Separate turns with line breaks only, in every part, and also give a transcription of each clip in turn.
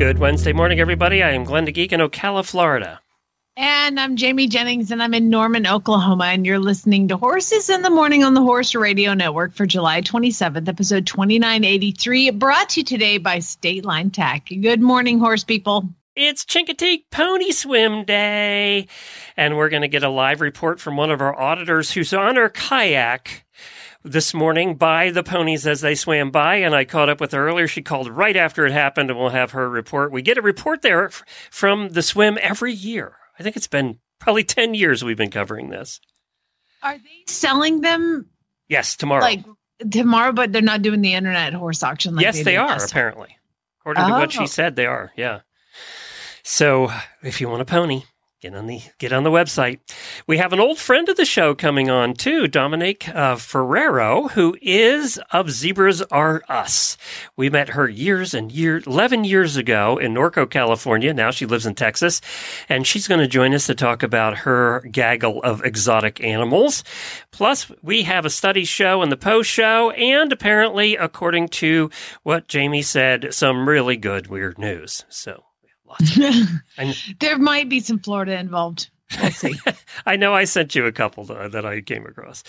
Good Wednesday morning, everybody. I am Glenn the Geek in Ocala, Florida.
And I'm Jamie Jennings, and I'm in Norman, Oklahoma. And you're listening to Horses in the Morning on the Horse Radio Network for July 27th, episode 2983, brought to you today by State Line Tack. Good morning, horse people.
It's Chincoteague Pony Swim Day, and we're going to get a live report from one of our auditors who's on her kayak this morning by the ponies as they swam by, and I caught up with her earlier. She called right after it happened, and we'll have her report. We get a report there f- from the swim every year. I think it's been probably 10 years we've been covering this.
Are they selling them
Yes, tomorrow.
like tomorrow, but they're not doing the internet horse auction? Like
yes, they
did
are, apparently. According to what
Oh.
she said, they are. Yeah. So if you want a pony, get on the get on the website. We have an old friend of the show coming on too, Dominique uh, Ferrero, who is of Zebras Are Us. We met her years and years, eleven years ago in Norco, California. Now she lives in Texas, and she's going to join us to talk about her gaggle of exotic animals. Plus, we have a study show and the post show, and apparently, according to what Jamie said, some really good weird news. So, lots and
there might be some Florida involved. We'll see.
I know I sent you a couple that, that I came across.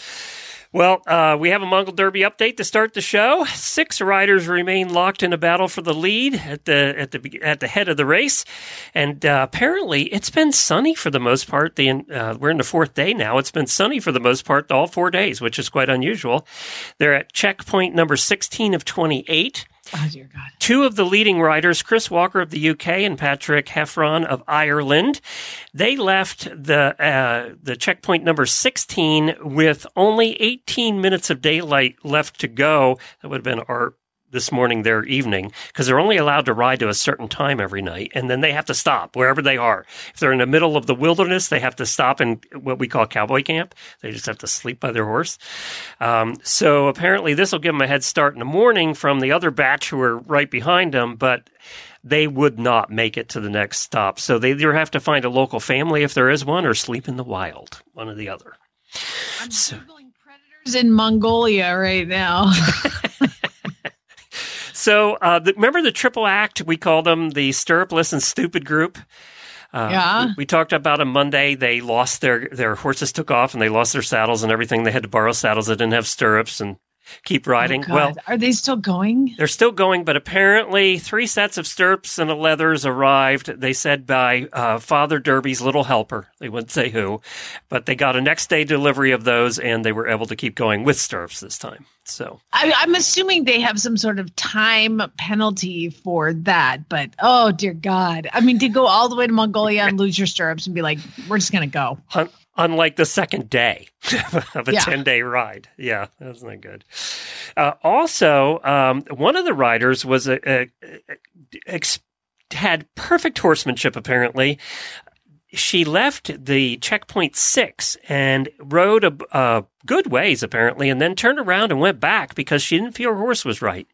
Well, uh, we have a Mongol Derby update to start the show. Six riders remain locked in a battle for the lead at the at the at the head of the race, and uh, apparently it's been sunny for the most part. The uh, we're in the fourth day now. It's been sunny for the most part all four days, which is quite unusual. They're at checkpoint number sixteen of twenty eight.
Oh God.
Two of the leading riders, Chris Walker of the UK and Patrick Heffron of Ireland, they left the uh, the checkpoint number 16 with only 18 minutes of daylight left to go. That would have been our this morning, their evening, because they're only allowed to ride to a certain time every night, and then they have to stop wherever they are. If they're in the middle of the wilderness, they have to stop in what we call cowboy camp. They just have to sleep by their horse. Um, so apparently, this will give them a head start in the morning from the other batch who are right behind them, but they would not make it to the next stop. So they either have to find a local family if there is one, or sleep in the wild, one or the other.
I'm
So-
googling predators in Mongolia right now.
So uh, the, remember the triple act? We called them the stirrupless and stupid group. Uh,
Yeah.
We, we talked about on Monday. They lost their their horses took off and they lost their saddles and everything. They had to borrow saddles that didn't have stirrups and keep riding.
Oh,
well,
are they still going?
They're still going, but apparently three sets of stirrups and a leathers arrived. They said by uh, Father Derby's little helper. They wouldn't say who, but they got a next day delivery of those, and they were able to keep going with stirrups this time. So
I, I'm assuming they have some sort of time penalty for that, but oh dear God! I mean, to go all the way to Mongolia and lose your stirrups and be like, "We're just gonna go."
un- unlike the second day of a
Yeah.
10 day ride. Yeah, that's not good. Uh, also, um, one of the riders was a, a, a- ex- had perfect horsemanship, apparently. She left the checkpoint six and rode a, a good ways, apparently, and then turned around and went back because she didn't feel her horse was right.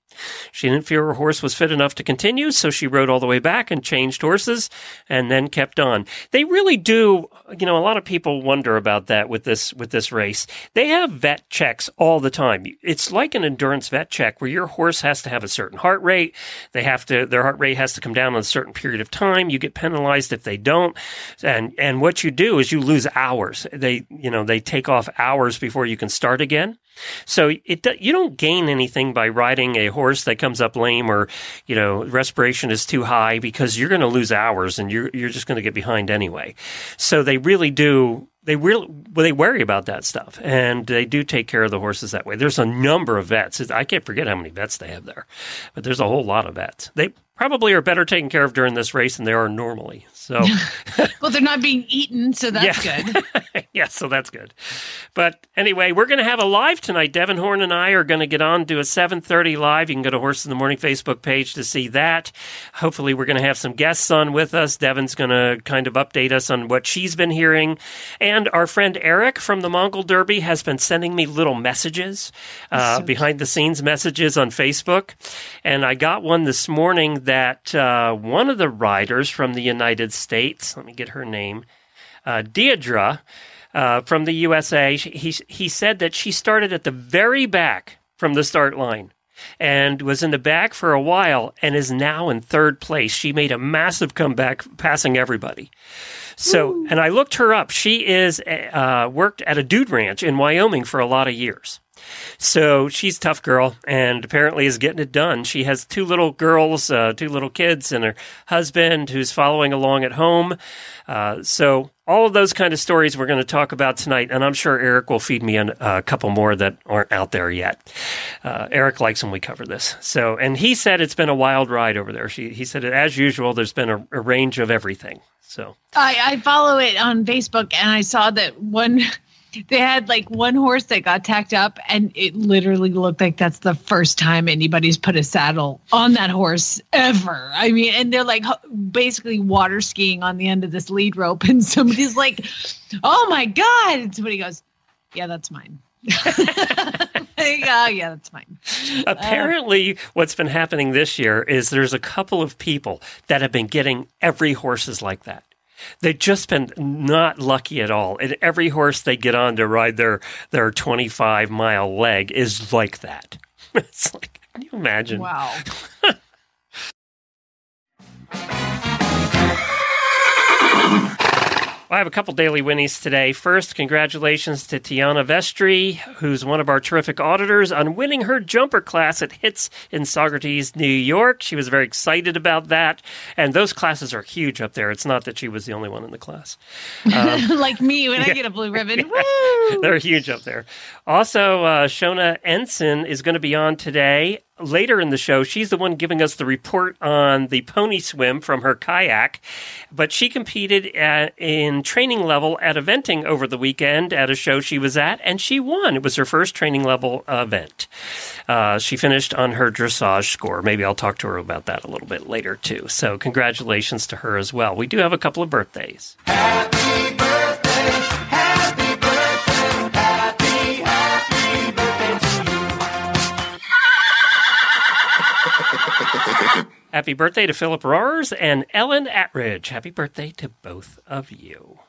She didn't feel her horse was fit enough to continue, so she rode all the way back and changed horses and then kept on. They really do, you know, a lot of people wonder about that with this with this race. They have vet checks all the time. It's like an endurance vet check where your horse has to have a certain heart rate. They have to their heart rate has to come down in a certain period of time. You get penalized if they don't. And and what you do is you lose hours. They, you know, they take off hours before you can start again. So it you don't gain anything by riding a horse that comes up lame or you know respiration is too high because you're going to lose hours and you're you're just going to get behind anyway. So they really do they really well, they worry about that stuff and they do take care of the horses that way. There's a number of vets. I can't forget how many vets they have there, but there's a whole lot of vets. They probably are better taken care of during this race than they are normally. So,
well, they're not being eaten, so that's
Yeah.
good.
yeah, so that's good. But anyway, we're going to have a live tonight. Devin Horn and I are going to get on to a 7:30 live. You can go to Horse in the Morning Facebook page to see that. Hopefully, we're going to have some guests on with us. Devin's going to kind of update us on what she's been hearing, and our friend Eric from the Mongol Derby has been sending me little messages, uh, behind the scenes messages on Facebook, and I got one this morning that uh, one of the riders from the United States. Let me get her name uh, Deidre uh, from the USA. she- He he said that she started at the very back from the start line and was in the back for a while and is now in third place. She made a massive comeback, passing everybody. So, and I looked her up. She is uh, worked at a dude ranch in Wyoming for a lot of years. So she's tough girl and apparently is getting it done. She has two little girls, uh, two little kids, and her husband who's following along at home. Uh, so all of those kind of stories we're going to talk about tonight, and I'm sure Eric will feed me a couple more that aren't out there yet. Uh, Eric likes when we cover this. So, and he said it's been a wild ride over there. She, he said, as usual, there's been a, a range of everything. So,
I, I follow it on Facebook, and I saw that one. They had like one horse that got tacked up, and it literally looked like that's the first time anybody's put a saddle on that horse ever. I mean, and they're like basically water skiing on the end of this lead rope, and somebody's like, "Oh my god!" And somebody goes, "Yeah, that's mine." Like, oh yeah, that's fine.
Uh, Apparently, what's been happening this year is there's a couple of people that have been getting every horses like that. They've just been not lucky at all. And every horse they get on to ride their their 25 mile leg is like that. It's like, can you imagine?
Wow.
I have a couple daily winnies today. First, congratulations to Tiana Vestry, who's one of our terrific auditors, on winning her jumper class at HITS in Saugerties, New York. She was very excited about that. And those classes are huge up there. It's not that she was the only one in the class.
like me when I get a blue ribbon. Woo!
They're huge up there. Also, uh, Shona Ensign is going to be on today. Later in the show, she's the one giving us the report on the pony swim from her kayak. But she competed at, in training level at eventing over the weekend at a show she was at, and she won. It was her first training level event. Uh, she finished on her dressage score. Maybe I'll talk to her about that a little bit later, too. So, congratulations to her as well. We do have a couple of birthdays. Happy birthday to Philip Rohrs and Ellen Atridge. Happy birthday to both of you.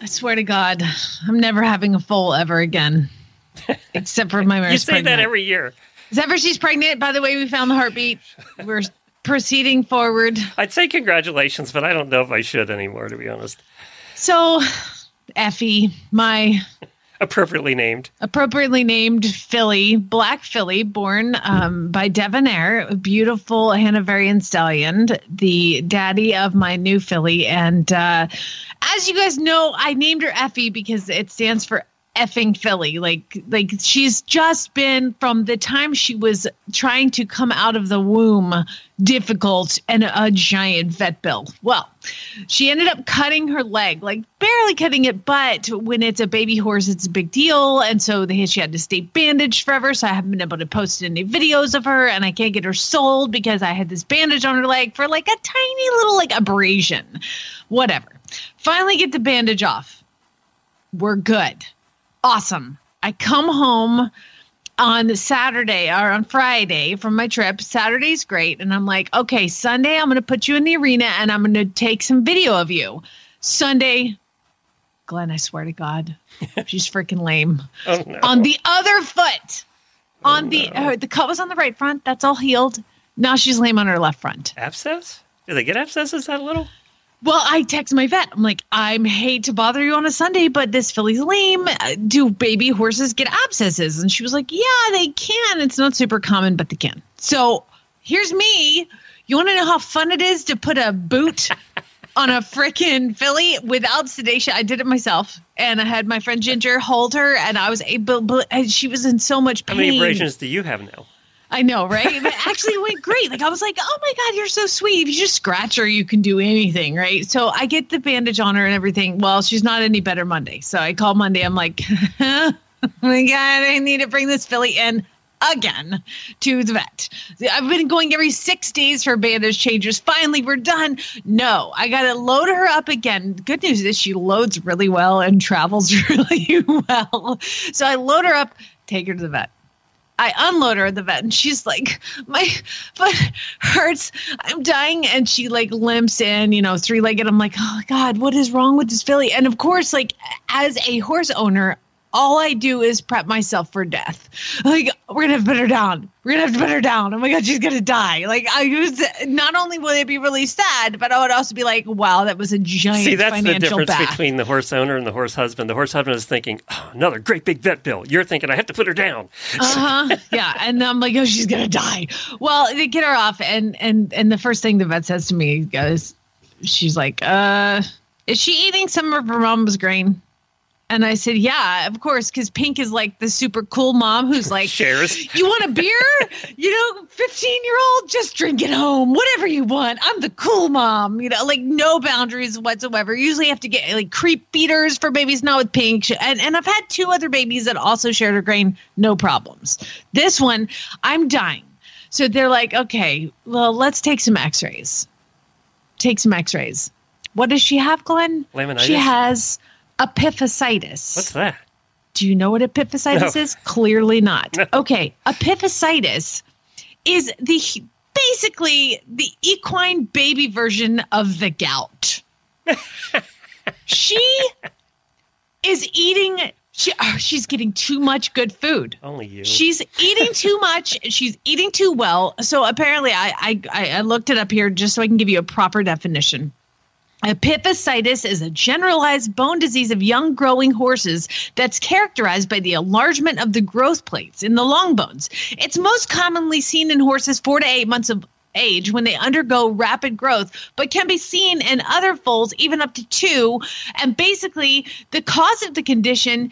I swear to God, I'm never having a foal ever again. Except for my
You
mare's
say
pregnant.
that every year.
Except for she's pregnant. By the way, we found the heartbeat. We're proceeding forward.
I'd say congratulations, but I don't know if I should anymore, to be honest.
So, Effie, my
Appropriately named.
appropriately named filly, black filly, born um, by Devonair, beautiful Hanoverian stallion, the daddy of my new filly. And uh, as you guys know, I named her Effie because it stands for effing filly. Like, like she's just been from the time she was trying to come out of the womb difficult and a giant vet bill. Well, she ended up cutting her leg, like barely cutting it, but when it's a baby horse, it's a big deal. And so they, she had to stay bandaged forever. So I haven't been able to post any videos of her and I can't get her sold because I had this bandage on her leg for like a tiny little like abrasion. Whatever. Finally get the bandage off. We're good. Awesome. I come home on Saturday or on Friday from my trip. Saturday's great. And I'm like, okay, Sunday, I'm going to put you in the arena and I'm going to take some video of you. Sunday, Glenn, I swear to God, she's freaking lame.
Oh, no.
On the other foot, on the, uh, the cut was on the right front. That's all healed. Now she's lame on her left front.
Abscess? Do they get abscesses that little?
Well, I text my vet. I'm like, I hate to bother you on a Sunday, but this filly's lame. Uh, Do baby horses get abscesses? And she was like, Yeah, they can. It's not super common, but they can. So here's me. You want to know how fun it is to put a boot on a freaking filly without sedation. I did it myself, and I had my friend Ginger hold her, and I was able. And she was in so much pain.
How many abrasions do you have now?
I know, right? But actually, went great. Like I was like, "Oh my god, you're so sweet." If you just scratch her, you can do anything, right? So I get the bandage on her and everything. Well, she's not any better Monday. So I call Monday. I'm like, "Oh my god, I need to bring this filly in." Again to the vet. I've been going every six days for bandage changes. Finally, we're done. No, I got to load her up again. Good news is she loads really well and travels really well. So I load her up, take her to the vet. I unload her at the vet and she's like, my foot hurts. I'm dying. And she like limps in, you know, three legged. I'm like, oh God, what is wrong with this filly? And of course, like as a horse owner, all I do is prep myself for death. Like, we're gonna have to put her down. We're gonna have to put her down. Oh my god, she's gonna die. Like, I was not only would it be really sad, but I would also be like, wow, that was a giant
See, that's the
financial
difference
bath.
between the horse owner and the horse husband. The horse husband is thinking, oh, another great big vet bill. You're thinking, I have to put her down.
uh huh. Yeah, and I'm like, oh, she's gonna die. Well, they get her off, and and and the first thing the vet says to me goes, she's like, uh, is she eating some of her mom's grain? And I said, yeah, of course, because Pink is like the super cool mom who's like,
Shares.
you want a beer? you know, 15 year old, just drink it home, whatever you want. I'm the cool mom, you know, like no boundaries whatsoever. Usually have to get like creep feeders for babies, not with Pink. And, and I've had two other babies that also shared her grain, no problems. This one, I'm dying. So they're like, okay, well, let's take some x rays. Take some x rays. What does she have, Glenn?
Laminitis?
She has epiphysitis.
What's that?
Do you know what epiphysitis
No.
is? Clearly not. Okay, epiphysitis is the basically the equine baby version of the gout. she is eating. She oh, she's getting too much good food.
Only you.
She's eating too much. She's eating too well. So apparently, I I I looked it up here just so I can give you a proper definition. Epiphysitis is a generalized bone disease of young growing horses that's characterized by the enlargement of the growth plates in the long bones. It's most commonly seen in horses four to eight months of age when they undergo rapid growth, but can be seen in other foals even up to two. And basically, the cause of the condition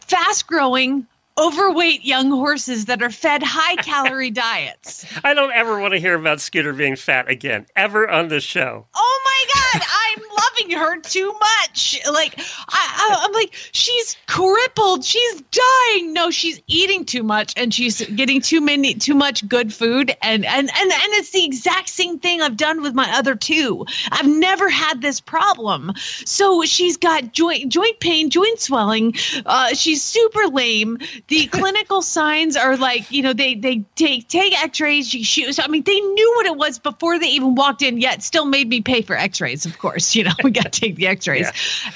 fast growing, overweight young horses that are fed high calorie diets.
I don't ever want to hear about Scooter being fat again, ever on this show.
Oh my god, I'm loving her too much. Like I, I I'm like she's crippled, she's dying. No, she's eating too much and she's getting too many too much good food and and and and it's the exact same thing I've done with my other two. I've never had this problem. So she's got joint joint pain, joint swelling. Uh, she's super lame. The clinical signs are like, you know, they they take take x-rays, she shoots. I mean, they knew what it was before they even walked in, yet still made me pay for x-rays, of course. You know, we got to take the x-rays.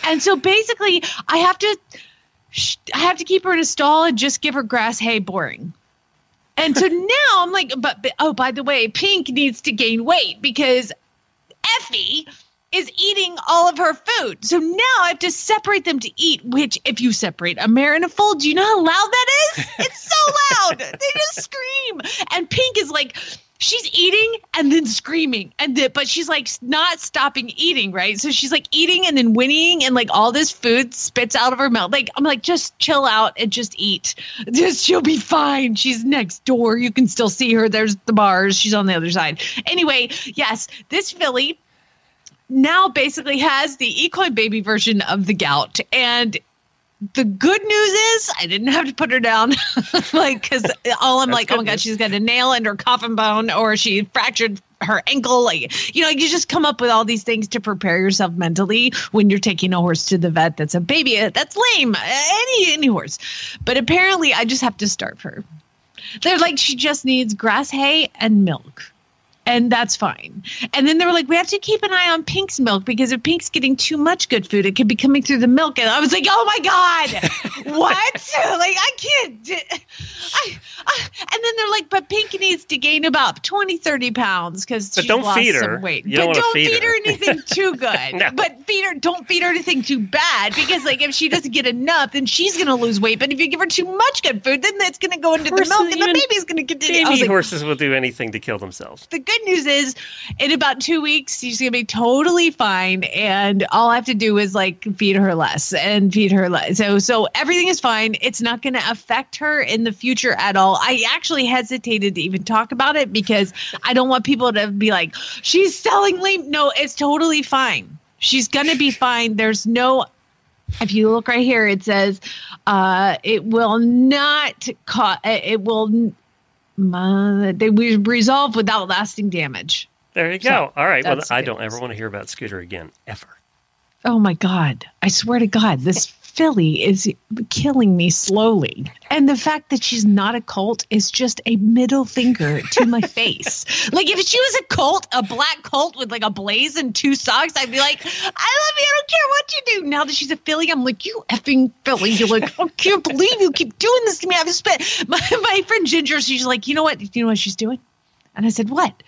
And so basically, I have to sh- I have to keep her in a stall and just give her grass hay boring. And so now I'm like, but, but oh, by the way, Pink needs to gain weight because Effie is eating all of her food. So now I have to separate them to eat, which if you separate a mare and a foal, do you know how loud that is? It's so loud. they just scream. And Pink is like, she's eating and then screaming. And then, but she's like not stopping eating, right? So she's like eating and then whinnying and like all this food spits out of her mouth. Like I'm like, just chill out and just eat. Just she'll be fine. She's next door. You can still see her. There's the bars. She's on the other side. Anyway, yes, this filly now basically has the equine baby version of the gout and the good news is I didn't have to put her down, like because all I'm like, oh my god,
news.
she's got a nail in her coffin bone, or she fractured her ankle. Like you know, you just come up with all these things to prepare yourself mentally when you're taking a horse to the vet. That's a baby. That's lame. Any any horse, but apparently I just have to starve her. They're like she just needs grass hay and milk and that's fine. And then they were like, we have to keep an eye on Pink's milk because if Pink's getting too much good food, it could be coming through the milk. And I was like, oh my god, what? like I can't. d- I, I, and then they're like, but Pink needs to gain about 20, 30 pounds because she's
don't
lost
feed her.
some weight.
You don't
but don't
feed
feed her.
her.
anything too good.
No.
But feed her, don't feed her anything too bad because like if she doesn't get enough, then she's gonna lose weight. But if you give her too much good food, then that's gonna go into
Horses,
the milk, and the baby's gonna continue.
Baby
like,
horses will do anything to kill themselves.
the good good news is, in about two weeks, she's gonna be totally fine, and all I have to do is like feed her less and feed her less. So, so everything is fine. It's not gonna affect her in the future at all. I actually hesitated to even talk about it because I don't want people to be like, she's selling lame. No, it's totally fine. She's gonna be fine. There's no if you look right here, it says uh, it will not cause. It will. They will resolve without lasting damage.
There you go.
So,
All right. Well, I don't ever want to hear about Scooter again, ever.
Oh my god! I swear to God, this filly is killing me slowly. And the fact that she's not a colt is just a middle finger to my face. Like if she was a colt, a black colt with like a blaze and two socks, I'd be like, I love you. I don't care what you do. Now that she's a filly, I'm like, you effing filly. You're like, I can't believe you keep doing this to me. I've spent my, my friend Ginger. She's like, you know what? You know what she's doing? And I said, what?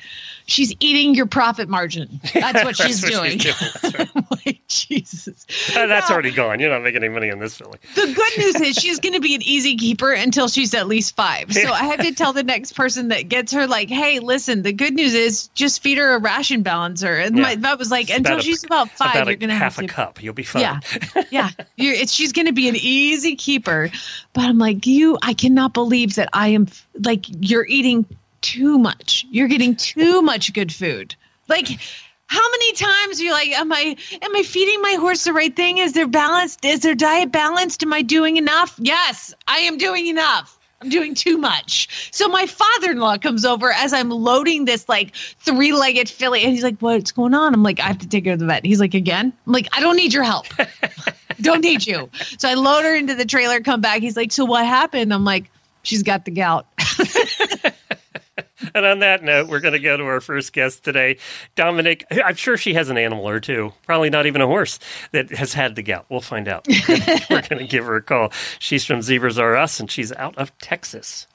She's eating your profit margin. That's what she's
That's what
doing.
she's doing. That's right.
Like, Jesus.
That's
Now,
already gone. You're not making any money on this filly.
The good news is she's going to be an easy keeper until she's at least five. So I have to tell the next person that gets her, like, hey, listen, the good news is just feed her a ration balancer. And
Yeah.
my, that was like,
It's
until
about a-
she's about five,
About
you're going to
half
have
a cup. You'll be fine.
Yeah, yeah. You're, it's, she's going to be an easy keeper. But I'm like, you, I cannot believe that I am like, you're eating too much. You're getting too much good food. Like, how many times are you're like, am I, am I feeding my horse the right thing? Is there balanced? Is their diet balanced? Am I doing enough? Yes, I am doing enough. I'm doing too much. So my father-in-law comes over as I'm loading this like three-legged filly, and he's like, "What's going on?" I'm like, "I have to take her to the vet." He's like, "Again?" I'm like, "I don't need your help. don't need you." So I load her into the trailer, come back. He's like, "So what happened?" I'm like, "She's got the gout."
And on that note, we're going to go to our first guest today, Dominic. I'm sure she has an animal or two, probably not even a horse that has had the gout. We'll find out. we're going to give her a call. She's from Zebras R Us, and she's out of Texas.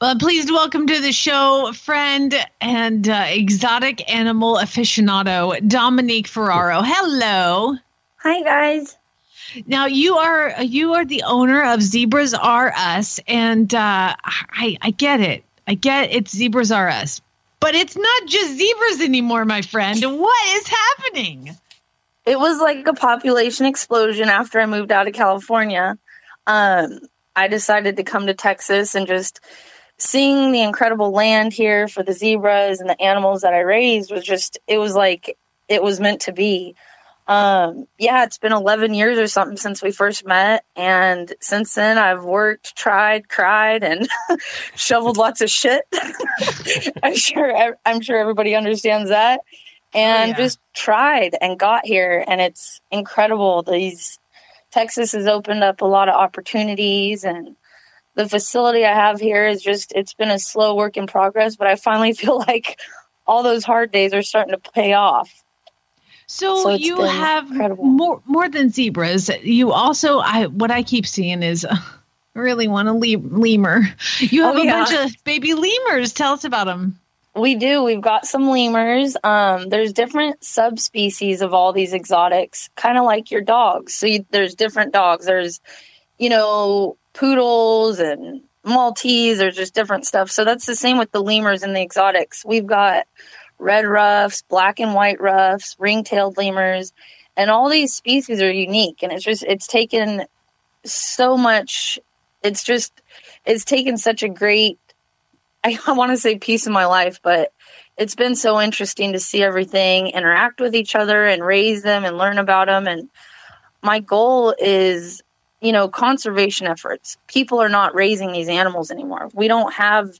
Well, I'm pleased to welcome to the show friend and uh, exotic animal aficionado Dominique Ferraro. Hello.
Hi guys.
Now you are you are the owner of Zebras R Us, and uh, I I get it. I get it's Zebras R Us, but it's not just zebras anymore, my friend. What is happening?
It was like a population explosion after I moved out of California. Um, I decided to come to Texas and just seeing the incredible land here for the zebras and the animals that I raised was just it was like it was meant to be. Um, yeah, it's been 11 years or something since we first met. And since then, I've worked, tried, cried, and shoveled lots of shit. I'm sure, I'm sure everybody understands that. And
yeah.
just tried and got here. And it's incredible. These Texas has opened up a lot of opportunities and the facility I have here is just, it's been a slow work in progress, but I finally feel like all those hard days are starting to pay off.
So,
So
you have
incredible.
more more than zebras. You also I what I keep seeing is uh, I really want a le- lemur. You have
Oh,
a
yeah.
bunch of baby lemurs. Tell us about them.
We do. We've got some lemurs. Um, there's different subspecies of all these exotics, kind of like your dogs. So you, there's different dogs. There's, you know, poodles and Maltese. There's just different stuff. So that's the same with the lemurs and the exotics. We've got red ruffs, black and white ruffs, ring-tailed lemurs, and all these species are unique. And it's just it's taken so much. It's just it's taken such a great I, want to say piece of my life, but it's been so interesting to see everything interact with each other and raise them and learn about them. And my goal is, you know, conservation efforts. People are not raising these animals anymore. We don't have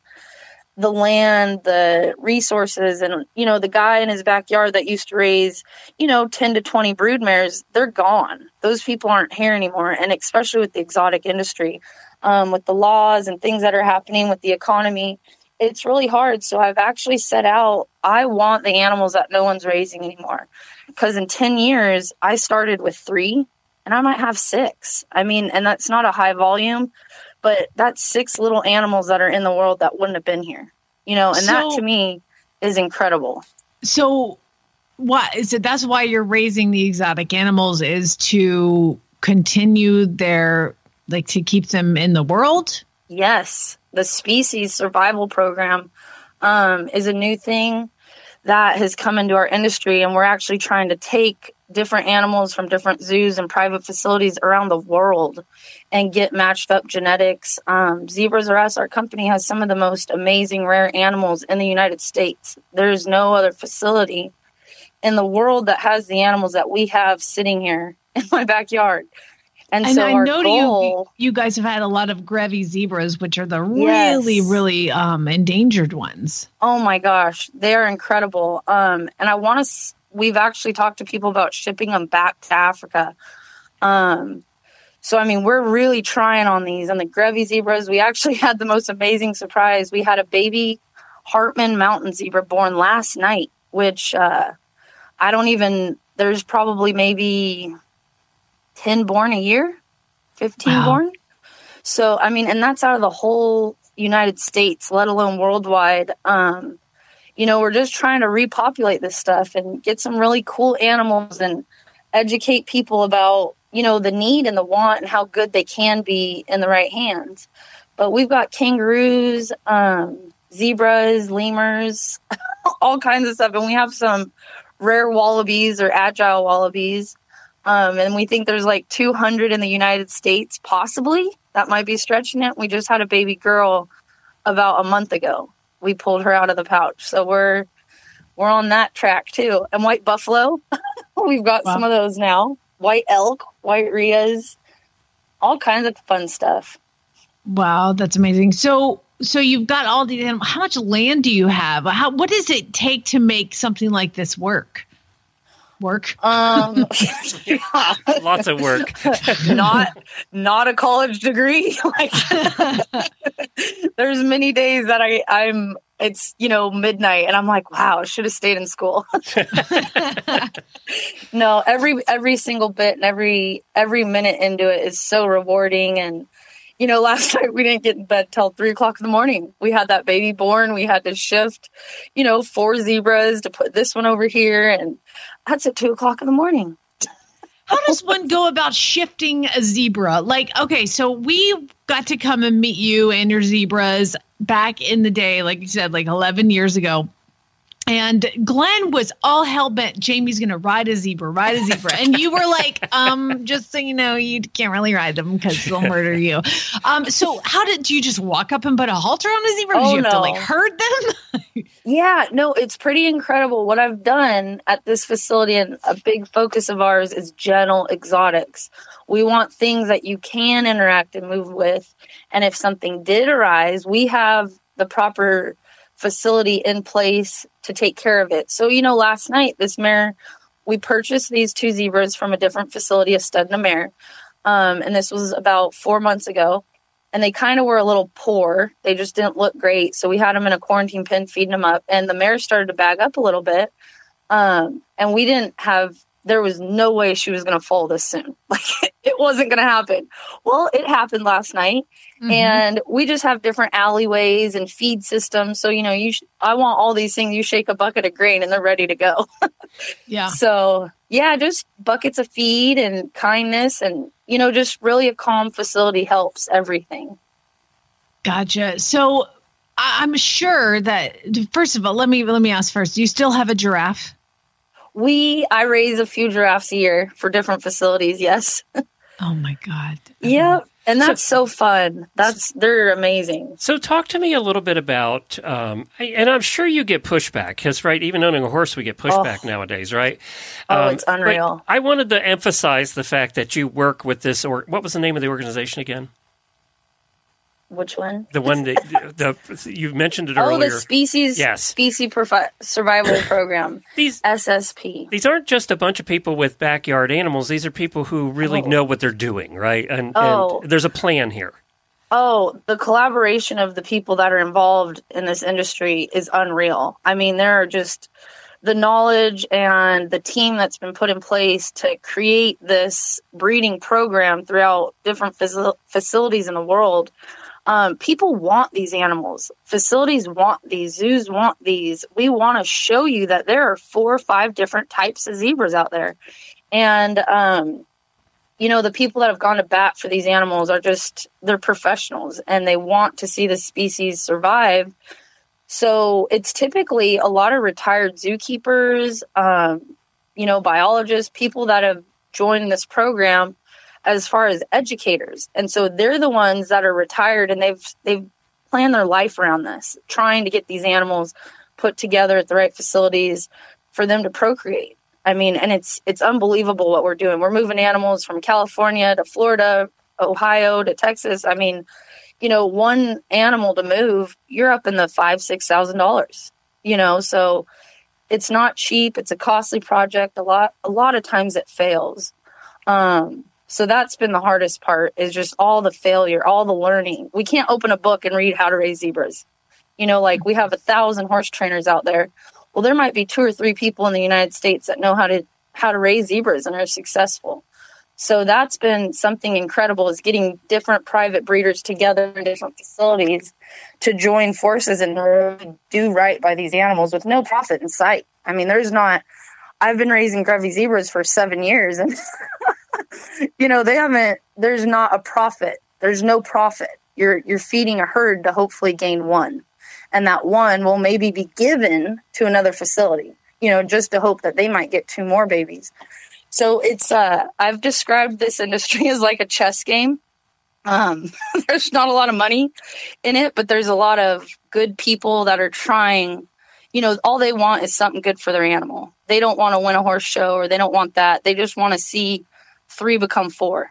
the land, the resources, and, you know, the guy in his backyard that used to raise, you know, 10 to 20 brood mares, they're gone. Those people aren't here anymore. And especially with the exotic industry um, with the laws and things that are happening with the economy, it's really hard. So I've actually set out, I want the animals that no one's raising anymore. Because in 10 years, I started with three and I might have six. I mean, and that's not a high volume, but that's six little animals that are in the world that wouldn't have been here. You know, and that to me is incredible.
So, what is it? That's why you're raising the exotic animals is to continue their like to keep them in the world.
Yes, the species survival program um, is a new thing. that has come into our industry and we're actually trying to take different animals from different zoos and private facilities around the world and get matched up genetics. Um, Zebras R Us, our company, has some of the most amazing rare animals in the United States. There's no other facility in the world that has the animals that we have sitting here in my backyard. And,
And
so
I know
goal,
you you guys have had a lot of Grevy zebras, which are the
Yes.
really, really um, endangered ones.
Oh my gosh, they are incredible. Um, and I want to. We've actually talked to people about shipping them back to Africa. Um, so I mean, we're really trying on these. And the Grevy zebras, we actually had the most amazing surprise. We had a baby Hartmann mountain zebra born last night, which uh, I don't even. There's probably maybe ten born a year, fifteen
Wow.
born. So I mean, and that's out of the whole United States, let alone worldwide. Um, you know, we're just trying to repopulate this stuff and get some really cool animals and educate people about, you know, the need and the want and how good they can be in the right hands. But we've got kangaroos, um, zebras, lemurs, all kinds of stuff. And we have some rare wallabies or agile wallabies. Um, and we think there's like 200 in the United States, possibly. That might be stretching it. We just had a baby girl about a month ago. We pulled her out of the pouch, so we're we're on that track too. And white buffalo, we've got
Wow.
some of those now. White elk, white rheas, all kinds of fun stuff.
Wow, that's amazing. So, so you've got all these animals. How much land do you have? How what does it take to make something like this work? Work.
Um,
Lots of work.
not not a college degree. like there's many days that I I'm it's you know midnight and I'm like wow I should have stayed in school. no, every every single bit and every every minute into it is so rewarding and. You know, last night we didn't get in bed till three o'clock in the morning. We had that baby born. We had to shift, you know, four zebras to put this one over here, and that's at two o'clock in the morning.
How does one go about shifting a zebra? Like, okay, so we got to come and meet you and your zebras back in the day, like you said, like 11 years ago. And Glenn was all hell bent. Jamie's going to ride a zebra, ride a zebra. And you were like, um, just so you know, you can't really ride them because they'll murder you. Um, so how did do you just walk up and put a halter on a zebra? Did
Oh,
you have to like herd them?
Yeah, no, it's pretty incredible. What I've done at this facility, and a big focus of ours is gentle exotics. We want things that you can interact and move with. And if something did arise, we have the proper facility in place to take care of it. So, you know, last night, this mare, we purchased these two zebras from a different facility, a stud and a mare. Um, and this was about four months ago and they kind of were a little poor. They just didn't look great. So we had them in a quarantine pen feeding them up, and the mare started to bag up a little bit. Um, and we didn't have. There was no way she was going to foal this soon. Like it wasn't going to happen. Well, it happened last night,
Mm-hmm.
and we just have different alleyways and feed systems. So you know, you sh- I want all these things. You shake a bucket of grain, and they're ready to go.
yeah.
So yeah, just buckets of feed and kindness, and you know, just really a calm facility helps everything.
Gotcha. So I- I'm sure that first of all, let me let me ask first. Do you still have a giraffe?
We I raise a few giraffes a year for different facilities. Yes.
Oh my god.
Yep. And that's so, fun. That's they're amazing.
So, talk to me a little bit about, um, and I'm sure you get pushback because, right, even owning a horse, we get pushback nowadays, right?
Oh,
Um,
it's unreal.
I wanted to emphasize the fact that you work with this, or what was the name of the organization again?
Which one?
The one that the, you mentioned it
Oh,
earlier.
the species
Yes.
species profi- survival program.
these
SSP.
these aren't just a bunch of people with backyard animals. These are people who really
Oh.
know what they're doing, right? And,
Oh.
and there's a plan here.
Oh, the collaboration of the people that are involved in this industry is unreal. I mean, there are just the knowledge and the team that's been put in place to create this breeding program throughout different faci- facilities in the world. Um, people want these animals. Facilities want these. Zoos want these. We want to show you that there are four or five different types of zebras out there. And um, you know the people that have gone to bat for these animals are just they're professionals and they want to see the species survive So it's typically a lot of retired zookeepers, um, you know, biologists, people that have joined this program as far as educators. And so they're the ones that are retired and they've they've planned their life around this, trying to get these animals put together at the right facilities for them to procreate. I mean, and it's it's unbelievable what we're doing. We're moving animals from California to Florida, Ohio to Texas. I mean, you know, one animal to move, you're up in the five, six thousand dollars. You know, so it's not cheap. It's a costly project. A lot a lot of times it fails. Um, so that's been the hardest part is just all the failure, all the learning. We can't open a book and read how to raise zebras. You know, like we have a thousand horse trainers out there. Well, there might be two or three people in the United States that know how to how to raise zebras and are successful. So that's been something incredible is getting different private breeders together in different facilities to join forces and do right by these animals with no profit in sight. I mean, there's not I've been raising Grevy zebras for seven years and you know, they haven't there's not a profit. There's no profit. You're you're feeding a herd to hopefully gain one. And that one will maybe be given to another facility, you know, just to hope that they might get two more babies. So it's uh I've described this industry as like a chess game. Um there's not a lot of money in it, but there's a lot of good people that are trying you know, all they want is something good for their animal. They don't want to win a horse show or they don't want that. They just want to see three become four,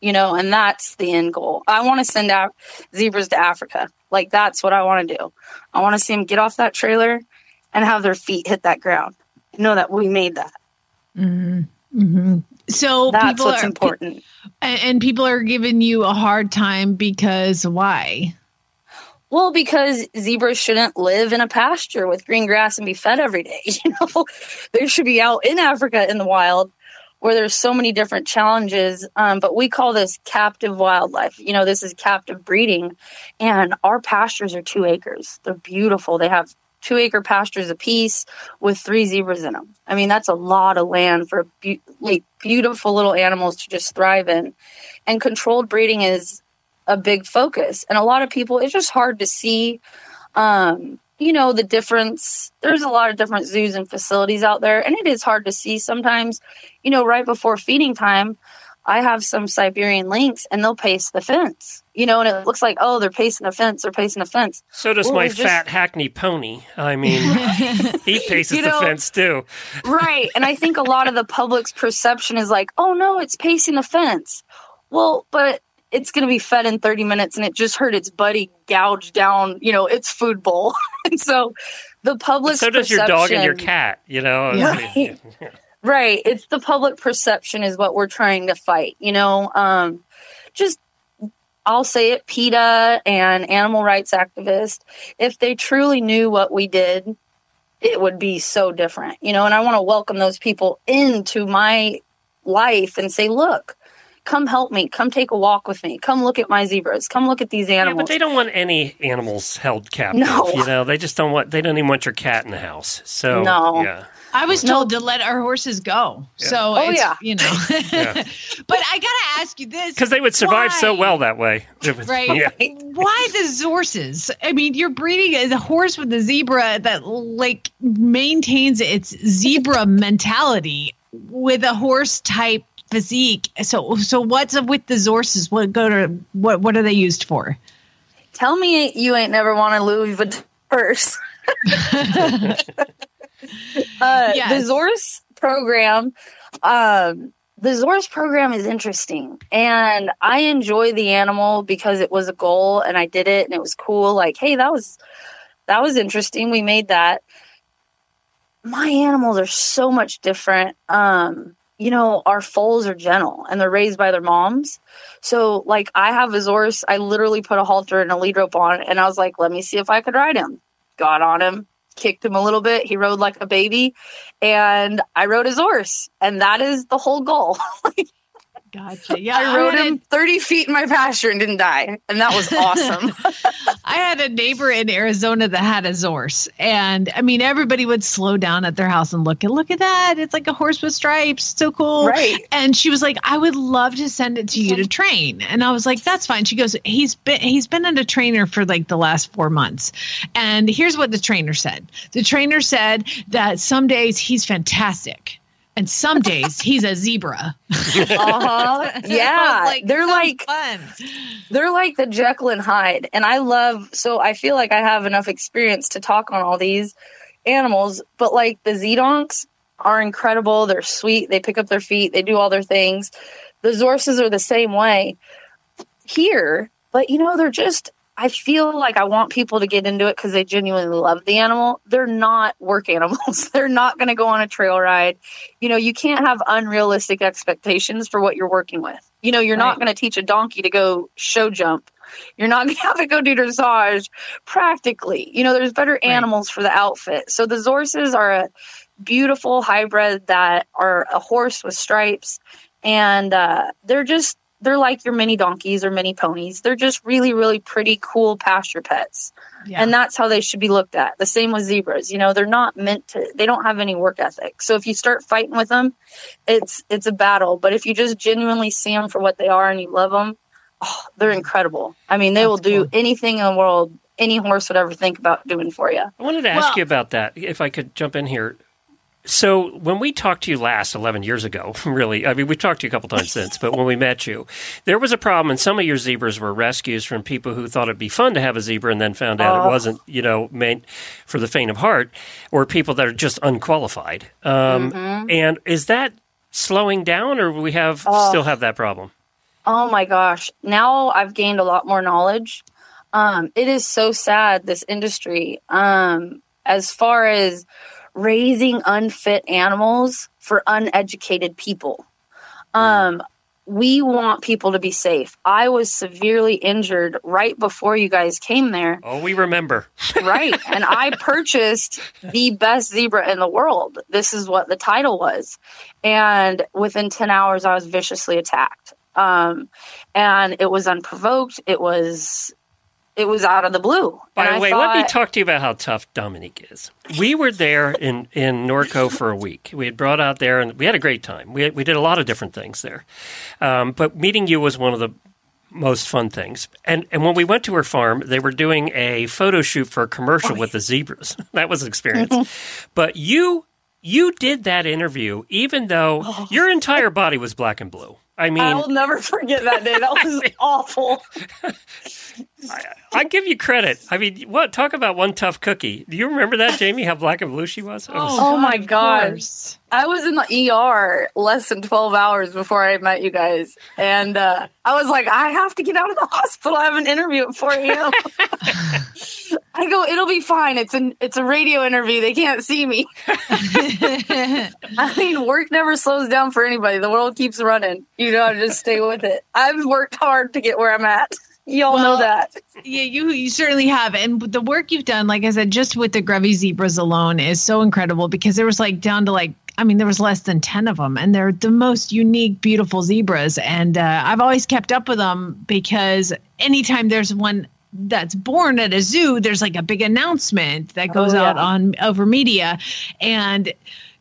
you know, and that's the end goal. I want to send out zebras to Africa. Like that's what I want to do. I want to see them get off that trailer and have their feet hit that ground. Know that we made that.
Mm-hmm. So
That's
people
what's
are,
important.
and and people are giving you a hard time because why?
Well, because zebras shouldn't live in a pasture with green grass and be fed every day. You know, they should be out in Africa in the wild where there's so many different challenges. Um, but we call this captive wildlife. You know, this is captive breeding, and our pastures are two acres. They're beautiful. They have two acre pastures apiece with three zebras in them. I mean, that's a lot of land for be- like beautiful little animals to just thrive in. And controlled breeding is a big focus. And a lot of people, it's just hard to see, um, you know, the difference. There's a lot of different zoos and facilities out there, and it is hard to see sometimes, you know, right before feeding time. I have some Siberian lynx and they'll pace the fence, you know, and it looks like, oh, they're pacing a fence, they're pacing a fence.
So does
Well,
my
just-
fat hackney pony. I mean, he paces
You
the fence too.
right. And I think a lot of the public's perception is like, oh no, it's pacing the fence. Well, but it's going to be fed in 30 minutes and it just heard its buddy gouge down, you know, its food bowl. and so the public
So does your dog and your cat. You know.
Right. Right. It's the public perception is what we're trying to fight, you know. Um just I'll say it, PETA and animal rights activists, if they truly knew what we did, it would be so different. You know, and I want to welcome those people into my life and say, look, come help me, come take a walk with me, come look at my zebras, come look at these
Yeah,
animals.
but they don't want any animals held captive.
No.
You know, they just don't want. They don't even want your cat in the house. So
No.
yeah.
I was
No.
told to let our horses go. So
Oh,
it's,
yeah.
you know.
Yeah.
but I gotta ask you this
Because they would survive so well that way. Was-
Right.
Yeah.
Why the Zorses? I mean, you're breeding a horse with a zebra that like maintains its zebra mentality with a horse type physique. So, so what's up with the Zorses? What go to what? What are they used for?
Tell me you ain't never want a Louis Vuitton purse. uh,
Yes.
The Zorse program, um, the Zorse program is interesting, and I enjoy the animal because it was a goal, and I did it, and it was cool. Like, hey, that was that was interesting. We made that. My animals are so much different. Um, you know, our foals are gentle, and they're raised by their moms. So, like, I have a Zorse. I literally put a halter and a lead rope on, and I was like, let me see if I could ride him. Got on him, kicked him a little bit. He rode like a baby, and I rode his horse, and that is the whole goal.
Gotcha. Yeah,
I rode him 30 feet in my pasture and didn't die, and that was awesome.
I had a neighbor in Arizona that had a Zorse, and I mean, everybody would slow down at their house and look and look at that. It's like a horse with stripes, so cool.
Right.
And she was like, "I would love to send it to you to train," and I was like, "That's fine." She goes, "He's been he's been at a trainer for like the last four months, and here's what the trainer said. The trainer said that some days he's fantastic." And some days he's a zebra.
Uh-huh. Yeah.
Like,
they're like
fun.
they're like the Jekyll and Hyde. And I love so I feel like I have enough experience to talk on all these animals, but like the Zedonks are incredible. They're sweet. They pick up their feet, they do all their things. The Zorses are the same way here, but you know, they're just I feel like I want people to get into it because they genuinely love the animal. They're not work animals. They're not going to go on a trail ride. You know, you can't have unrealistic expectations for what you're working with. You know, you're not going to teach a donkey to go show jump. You're not going to have it go do dressage practically. You know, there's better animals for the outfit. So the Zorses are a beautiful hybrid that are a horse with stripes. And uh, they're just, they're like your mini donkeys or mini ponies. They're just really, really pretty, cool pasture pets.
Yeah.
And that's how they should be looked at. The same with zebras. You know, they're not meant to, they don't have any work ethic. So if you start fighting with them, it's, it's a battle. But if you just genuinely see them for what they are and you love them, oh, they're incredible. I mean, they
That's
will do
cool.
anything in the world any horse would ever think about doing for you.
I wanted to ask
Well-
you about that, if I could jump in here. So, when we talked to you last 11 years ago, really, I mean, we've talked to you a couple times since, but when we met you, there was a problem, and some of your zebras were rescues from people who thought it'd be fun to have a zebra and then found out it
Oh.
wasn't, you know, meant for the faint of heart, or people that are just unqualified. Um,
Mm-hmm.
And is that slowing down, or we have
Oh.
still have that problem?
Oh my gosh. Now I've gained a lot more knowledge. Um, it is so sad, this industry. Um, as far as raising unfit animals for uneducated people. Um, we want people to be safe. I was severely injured right before you guys came there.
Oh, we remember.
right. And I purchased the best zebra in the world. This is what the title was. And within 10 hours, I was viciously attacked. Um, and it was unprovoked. It was, it was out of the blue.
By the way, let me talk to you about how tough Dominique is. We were there in, in Norco for a week. We had brought out there, and we had a great time. We, we did a lot of different things there. Um, but meeting you was one of the most fun things. And and when we went to her farm, they were doing a photo shoot for a commercial with the zebras. that was an experience. but you you did that interview even though your entire body was black and blue. I mean,
I will never forget that day. That was awful.
I give you credit. I mean, what? Talk about one tough cookie. Do you remember that, Jamie? How black and blue she was. It was-
Oh my gosh. I was in the ER less than 12 hours before I met you guys. And uh, I was like, I have to get out of the hospital. I have an interview at 4 a.m. I go, it'll be fine. It's an it's a radio interview. They can't see me. I mean, work never slows down for anybody. The world keeps running. You know, just stay with it. I've worked hard to get where I'm at. Y'all know that.
Yeah, you you certainly have, and the work you've done, like I said, just with the Grevy zebras alone, is so incredible because there was like down to like. I mean, there was less than 10 of them, and they're the most unique, beautiful zebras. And uh, I've always kept up with them because anytime there's one that's born at a zoo, there's like a big announcement that goes
Oh, yeah.
out on over media. And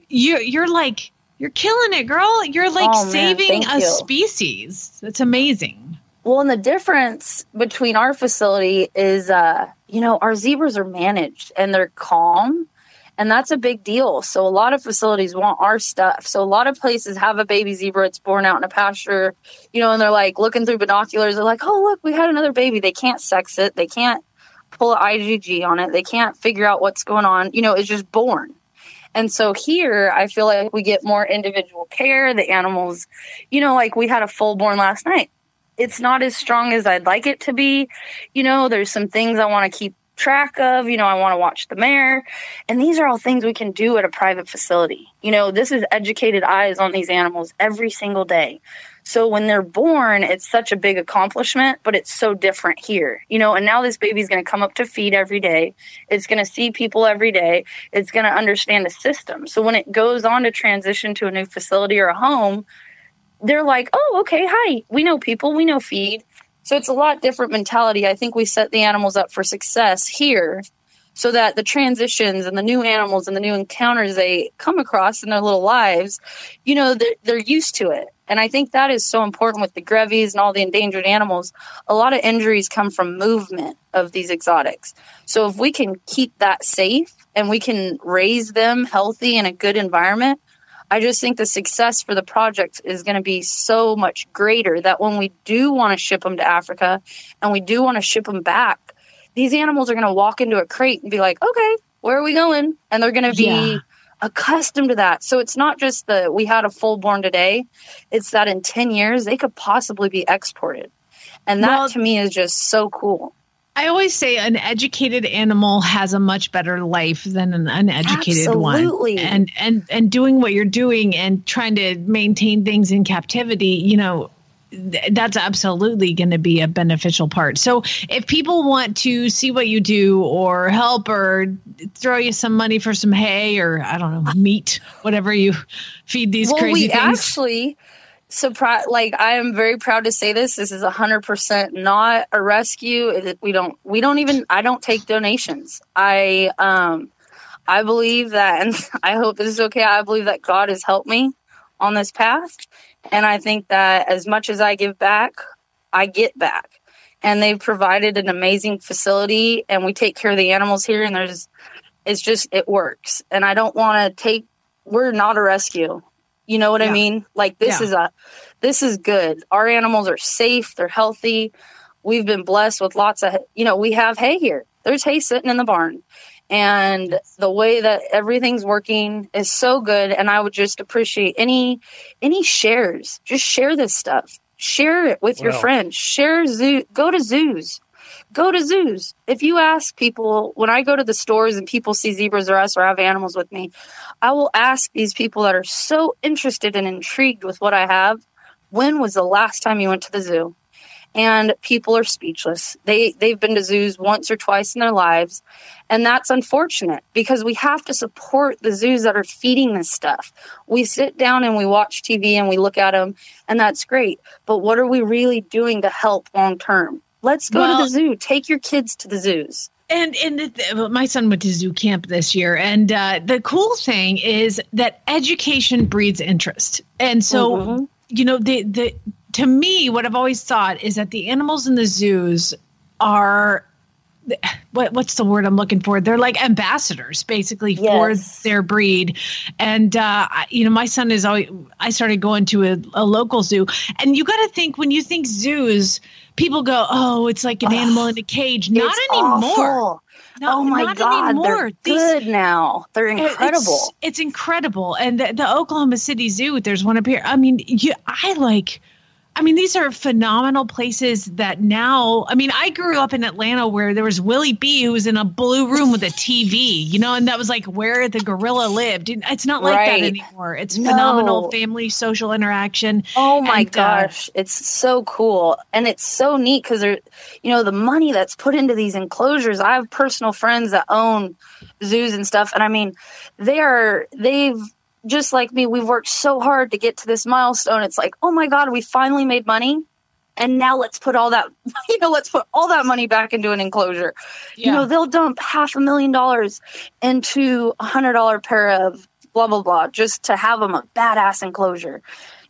you're, you're like, you're killing it, girl. You're like
Oh,
saving a
you.
species. That's amazing.
Well, and the difference between our facility is, uh, you know, our zebras are managed and they're calm. And that's a big deal. So a lot of facilities want our stuff. So a lot of places have a baby zebra. It's born out in a pasture, you know, and they're like looking through binoculars. They're like, oh, look, we had another baby. They can't sex it. They can't pull an IgG on it. They can't figure out what's going on. You know, it's just born. And so here, I feel like we get more individual care. The animals, you know, like we had a foal born last night it's not as strong as I'd like it to be. You know, there's some things I want to keep track of. You know, I want to watch the mare. And these are all things we can do at a private facility. You know, this is educated eyes on these animals every single day. So when they're born, it's such a big accomplishment, but it's so different here. You know, and now this baby's going to come up to feed every day. It's going to see people every day. It's going to understand the system. So when it goes on to transition to a new facility or a home, they're like, oh, okay, hi, we know people, we know feed. So it's a lot different mentality. I think we set the animals up for success here so that the transitions and the new animals and the new encounters they come across in their little lives, you know, they're, they're used to it. And I think that is so important with the grevies and all the endangered animals. A lot of injuries come from movement of these exotics. So if we can keep that safe and we can raise them healthy in a good environment, I just think the success for the project is going to be so much greater that when we do want to ship them to Africa and we do want to ship them back, these animals are going to walk into a crate and be like, okay, where are we going? And they're going to be
Yeah.
accustomed to that. So it's not just that we had a foal born today, it's that in 10 years they could possibly be exported. And that
Well-
to me is just so cool.
I always say an educated animal has a much better life than an uneducated
Absolutely.
one. And and and doing what you're doing and trying to maintain things in captivity, you know, that's absolutely going to be a beneficial part. So if people want to see what you do or help or throw you some money for some hay or I don't know, meat, whatever you feed these
well,
crazy
we
things.
actually surprise like I am very proud to say this. This is hundred percent not a rescue. We don't we don't even I don't take donations. I um I believe that and I hope this is okay. I believe that God has helped me on this path. And I think that as much as I give back, I get back. And they've provided an amazing facility and we take care of the animals here and there's it's just it works. And I don't want to take we're not a rescue. You know what
Yeah.
I mean? Like this
Yeah.
is a this is good. Our animals are safe, they're healthy. We've been blessed with lots of you know, we have hay here. There's hay sitting in the barn. And the way that everything's working is so good and I would just appreciate any any shares. Just share this stuff. Share it with your friends. Share zoo go to zoos. Go to zoos. If you ask people when I go to the stores and people see zebras or us or have animals with me, I will ask these people that are so interested and intrigued with what I have, when was the last time you went to the zoo? And people are speechless. They they've been to zoos once or twice in their lives, and that's unfortunate because we have to support the zoos that are feeding this stuff. We sit down and we watch TV and we look at them, and that's great. But what are we really doing to help long term? Let's go
Well-
to the zoo. Take your kids to the zoos.
And and my son went to zoo camp this year, and uh, the cool thing is that education breeds interest, and so
Mhm.
you know the the to me what I've always thought is that the animals in the zoos are what what's the word I'm looking for? They're like ambassadors, basically for their breed. And uh, you know, my son is always. I started going to a, a local zoo, and you got to think when you think zoos, people go, "Oh, it's like an animal in a cage." Not anymore.
awful.
No,
oh my god,
anymore.
they're
These-
good now. They're incredible.
It's, it's incredible. And the, the Oklahoma City Zoo, there's one up here. I mean, you, I like. I mean, these are phenomenal places that now. I mean, I grew up in Atlanta where there was Willie B, who was in a blue room with a TV, you know, and that was like where the gorilla lived. It's not like
Right.
that anymore. It's
No.
phenomenal family social interaction.
Oh my
And, uh,
gosh, it's so cool. And it's so neat because there, you know, the money that's put into these enclosures. I have personal friends that own zoos and stuff. And I mean, they are, they've, just like me, we've worked so hard to get to this milestone. It's like, oh my God, we finally made money. And now let's put all that, you know, let's put all that money back into an enclosure. You know, they'll dump half a million dollars into a hundred dollar pair of blah, blah, blah, just to have them a badass enclosure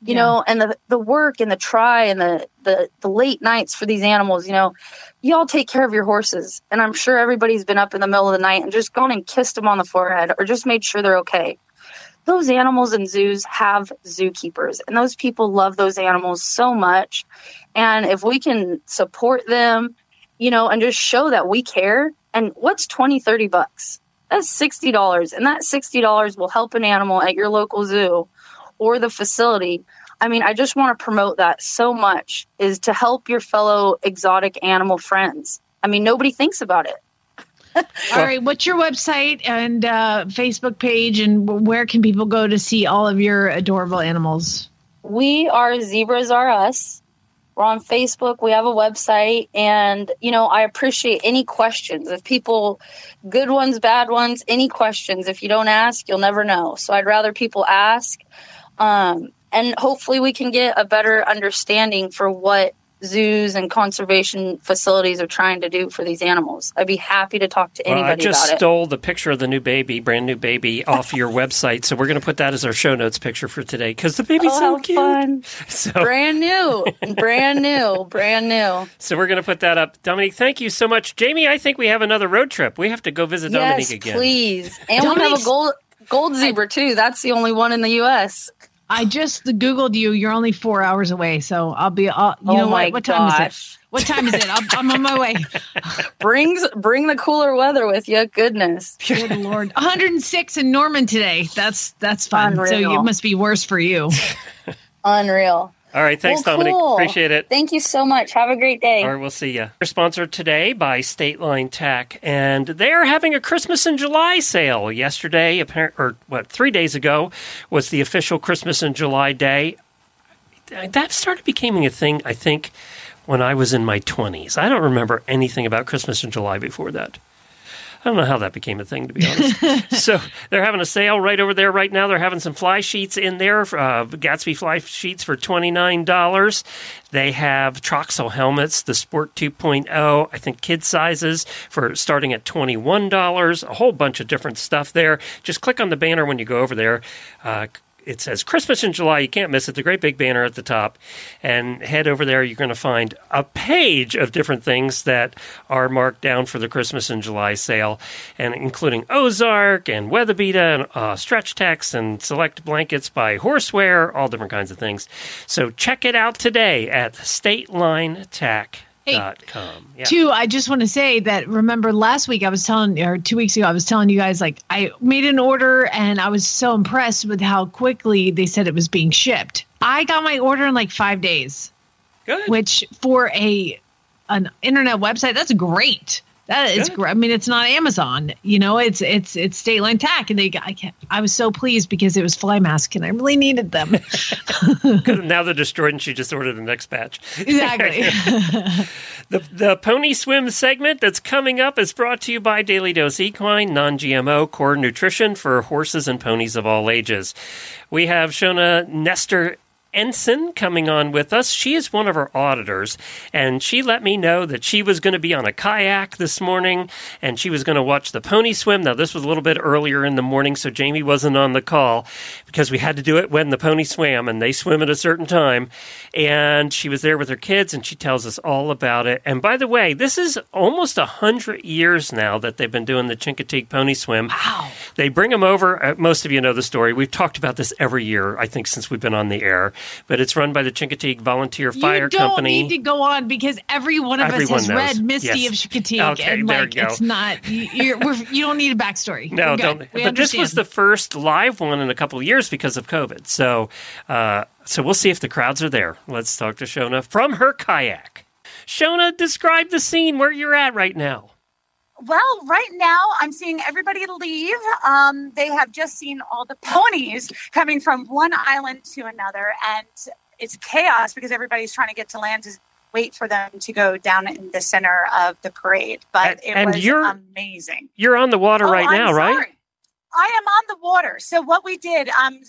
you
Yeah.
know and the the work and the try and the, the the late nights for these animals you know y'all take care of your horses and i'm sure everybody's been up in the middle of the night and just gone and kissed them on the forehead or just made sure they're okay those animals in zoos have zookeepers and those people love those animals so much. And if we can support them you know and just show that we care and what's 20 30 bucks? That's $60 and that $60 will help an animal at your local zoo or the facility. I mean i just want to promote that so much is to help your fellow exotic animal friends. I mean nobody thinks about it
All right. What's your website and uh, Facebook page, and where can people go to see all of your adorable animals?
we are zebras are us we're on facebook we have a website and you know i appreciate any questions if people good ones bad ones any questions if you don't ask you'll never know so i'd rather people ask um, and hopefully we can get a better understanding for what zoos and conservation facilities are trying to do for these animals. I'd be happy to talk to anybody.
Well,
anybody
I just
about it.
stole the picture of the new baby, brand new baby, off your website. So we're going to put that as our show notes picture for today because the baby's
Oh,
so
how
cute.
fun.
So,
brand new, brand new, brand new.
so we're going to put that up. Dominique, thank you so much. Jamie, I think we have another road trip. We have to go visit Dominique
yes,
again.
please. And we have a gold gold zebra too. That's the only one in the U.S.
I just googled you. You're only four hours away, so I'll be. I'll, you
oh
know what? What time is it? What time is it? I'll, I'm on my way.
Brings bring the cooler weather with you. Goodness.
Good lord, 106 in Norman today. That's that's fun. So
Unreal.
it must be worse for you.
Unreal.
All right. Thanks,
Well,
Dominic.
cool.
Appreciate it.
Thank you so much. Have a great day.
All right, we'll see you. We're sponsored today by State Line Tech, and they are having a Christmas in July sale. Yesterday, apparent, or what, three days ago, was the official Christmas in July day. That started becoming a thing, I think, when I was in my 20s. I don't remember anything about Christmas in July before that. I don't know how that became a thing, to be honest. so they're having a sale right over there right now. They're having some fly sheets in there, uh, Gatsby fly sheets for twenty nine dollars. They have Troxel helmets, the Sport 2.0, I think kid sizes for starting at twenty one dollars. A whole bunch of different stuff there. Just click on the banner when you go over there. Uh, it says Christmas in July. You can't miss it. The great big banner at the top. And head over there. You're going to find a page of different things that are marked down for the Christmas in July sale, and including Ozark and Weatherbeeta and uh, Stretch Tex and select blankets by Horseware, all different kinds of things. So check it out today at StatelineTech.com. Yeah.
Two, I just want to say that remember last week I was telling, or two weeks ago, I was telling you guys, like, I made an order and I was so impressed with how quickly they said it was being shipped. I got my order in like five days,
Good.
which for a an internet website, that's great. That is great. I mean, it's not Amazon, you know. It's it's it's State Line Tech, and they got- I can't, I was so pleased because it was fly mask, and I really needed them.
now they're destroyed, and she just ordered the next batch.
exactly.
The, the Pony Swim segment that's coming up is brought to you by Daily Dose Equine, non GMO core nutrition for horses and ponies of all ages. We have Shona Nestor Ensign coming on with us. She is one of our auditors, and she let me know that she was going to be on a kayak this morning and she was going to watch the pony swim. Now, this was a little bit earlier in the morning, so Jamie wasn't on the call because we had to do it when the pony swam, and they swim at a certain time. And she was there with her kids, and she tells us all about it. And by the way, this is almost a hundred years now that they've been doing the Chincoteague Pony Swim.
wow.
They bring them over. Uh, most of you know the story. We've talked about this every year, I think, since we've been on the air. But it's run by the Chincoteague Volunteer Fire
you don't
Company.
need to go on because every one of
Everyone
us has
knows.
read Misty
Yes.
of Chincoteague,
Okay,
and
there
like
you go.
it's not you, you're, we're, you don't need a backstory.
No, don't.
We
but this was the first live one in a couple of years because of COVID. So, uh, so we'll see if the crowds are there. Let's talk to Shona from her kayak. Shona, describe the scene where you're at right now.
Well, right now I'm seeing everybody leave. Um, they have just seen all the ponies coming from one island to another, and it's chaos because everybody's trying to get to land to wait for them to go down in the center of the parade. But
And-
it
and
was
you're-
amazing.
You're on the water
Oh,
right
I'm
now, right?
I am on the water. So what we did, um,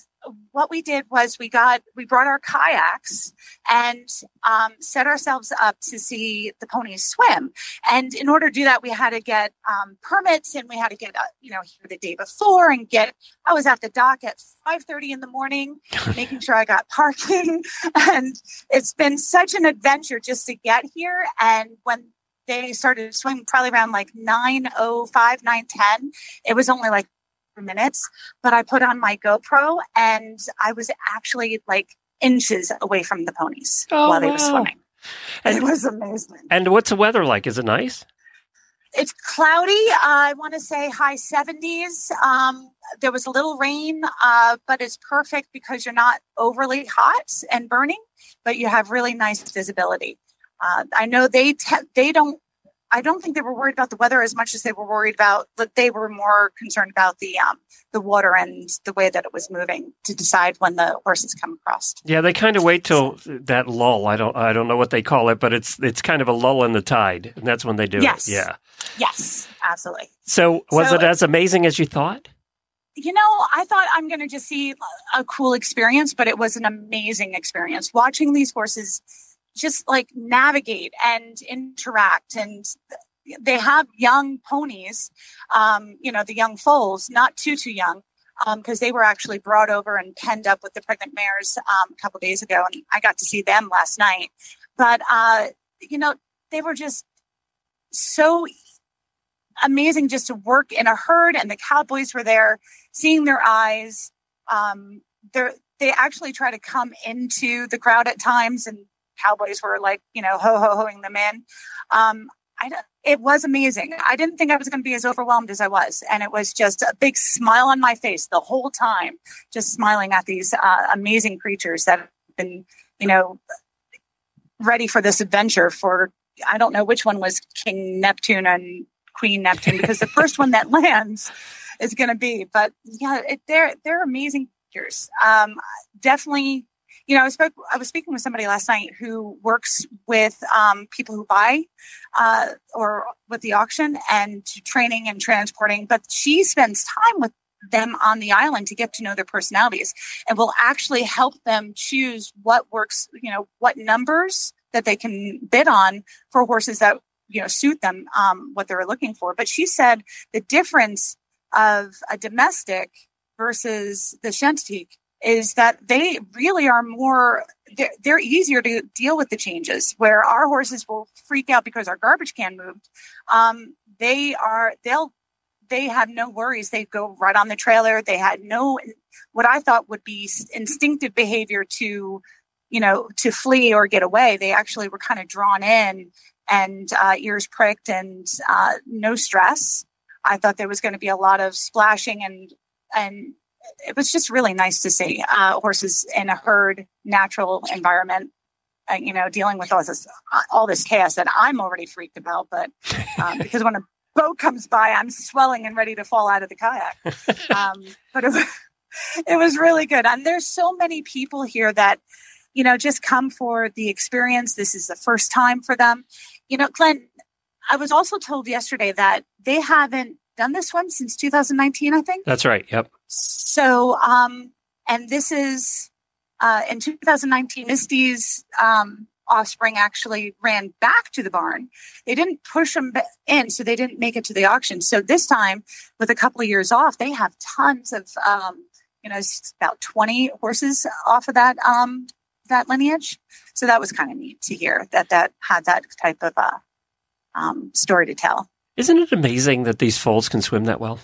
what we did was we got we brought our kayaks and um, set ourselves up to see the ponies swim. And in order to do that, we had to get um, permits and we had to get uh, you know here the day before and get. I was at the dock at five thirty in the morning, making sure I got parking. And it's been such an adventure just to get here. And when they started swimming probably around like 905 910 it was only like minutes but i put on my gopro and i was actually like inches away from the ponies
Oh,
while they were swimming.
And-
it was amazing.
And what's the weather like? Is it nice?
it's cloudy. I want to say high 70s um, there was a little rain uh, but it's perfect because you're not overly hot and burning but you have really nice visibility. Uh, i know they te- they don't i don't think they were worried about the weather as much as they were worried about that they were more concerned about the um, the water and the way that it was moving to decide when the horses come across
Yeah, they kind of wait till that lull. I don't. I don't know what they call it, but it's it's kind of a lull in the tide, and that's when they do
Yes.
it. Yeah.
yes absolutely
So was
So
it as amazing as you thought?
you know, I thought I'm going to just see a cool experience, but it was an amazing experience watching these horses just like navigate and interact. And they have young ponies um, you know the young foals not too too young because um, they were actually brought over and penned up with the pregnant mares um, a couple days ago and i got to see them last night. But uh, you know they were just so amazing just to work in a herd and the cowboys were there seeing their eyes. Um, they actually try to come into the crowd at times and cowboys were like you know ho ho hoing them in um, I, it was amazing. I didn't think I was going to be as overwhelmed as I was. And it was just a big smile on my face the whole time, just smiling at these uh, amazing creatures that have been, you know, ready for this adventure for, I don't know which one was King Neptune and Queen Neptune, because the first one that lands is going to be, but yeah, it, they're, they're amazing creatures. Um, definitely you know, I spoke. I was speaking with somebody last night who works with um, people who buy uh, or with the auction and training and transporting, but she spends time with them on the island to get to know their personalities and will actually help them choose what works. You know, what numbers that they can bid on for horses that you know suit them um, what they're looking for. But she said the difference of a domestic versus the Chincoteague is that they really are more they're, they're, easier to deal with the changes. Where our horses will freak out because our garbage can moved um, they are they'll they have no worries. They go right on the trailer. They had no what i thought would be instinctive behavior to you know to flee or get away. They actually were kind of drawn in and uh, ears pricked and uh, no stress. I thought there was going to be a lot of splashing and and it was just really nice to see uh, horses in a herd, natural environment. Uh, you know, dealing with all this all this chaos that I'm already freaked about. But um, because when a boat comes by, I'm swelling and ready to fall out of the kayak. Um, but it, it was really good, and there's so many people here that you know just come for the experience. This is the first time for them. You know, Glenn. I was also told yesterday that they haven't done this one since 2019, I think.
That's right. Yep.
So, um, and this is uh, in 2019, Misty's um, offspring actually ran back to the barn. They didn't push them in, so they didn't make it to the auction. So this time, with a couple of years off, they have tons of, um, you know, about 20 horses off of that um, that lineage. So that was kind of neat to hear that that had that type of uh, um, story to tell.
Isn't it amazing that these foals can swim that well?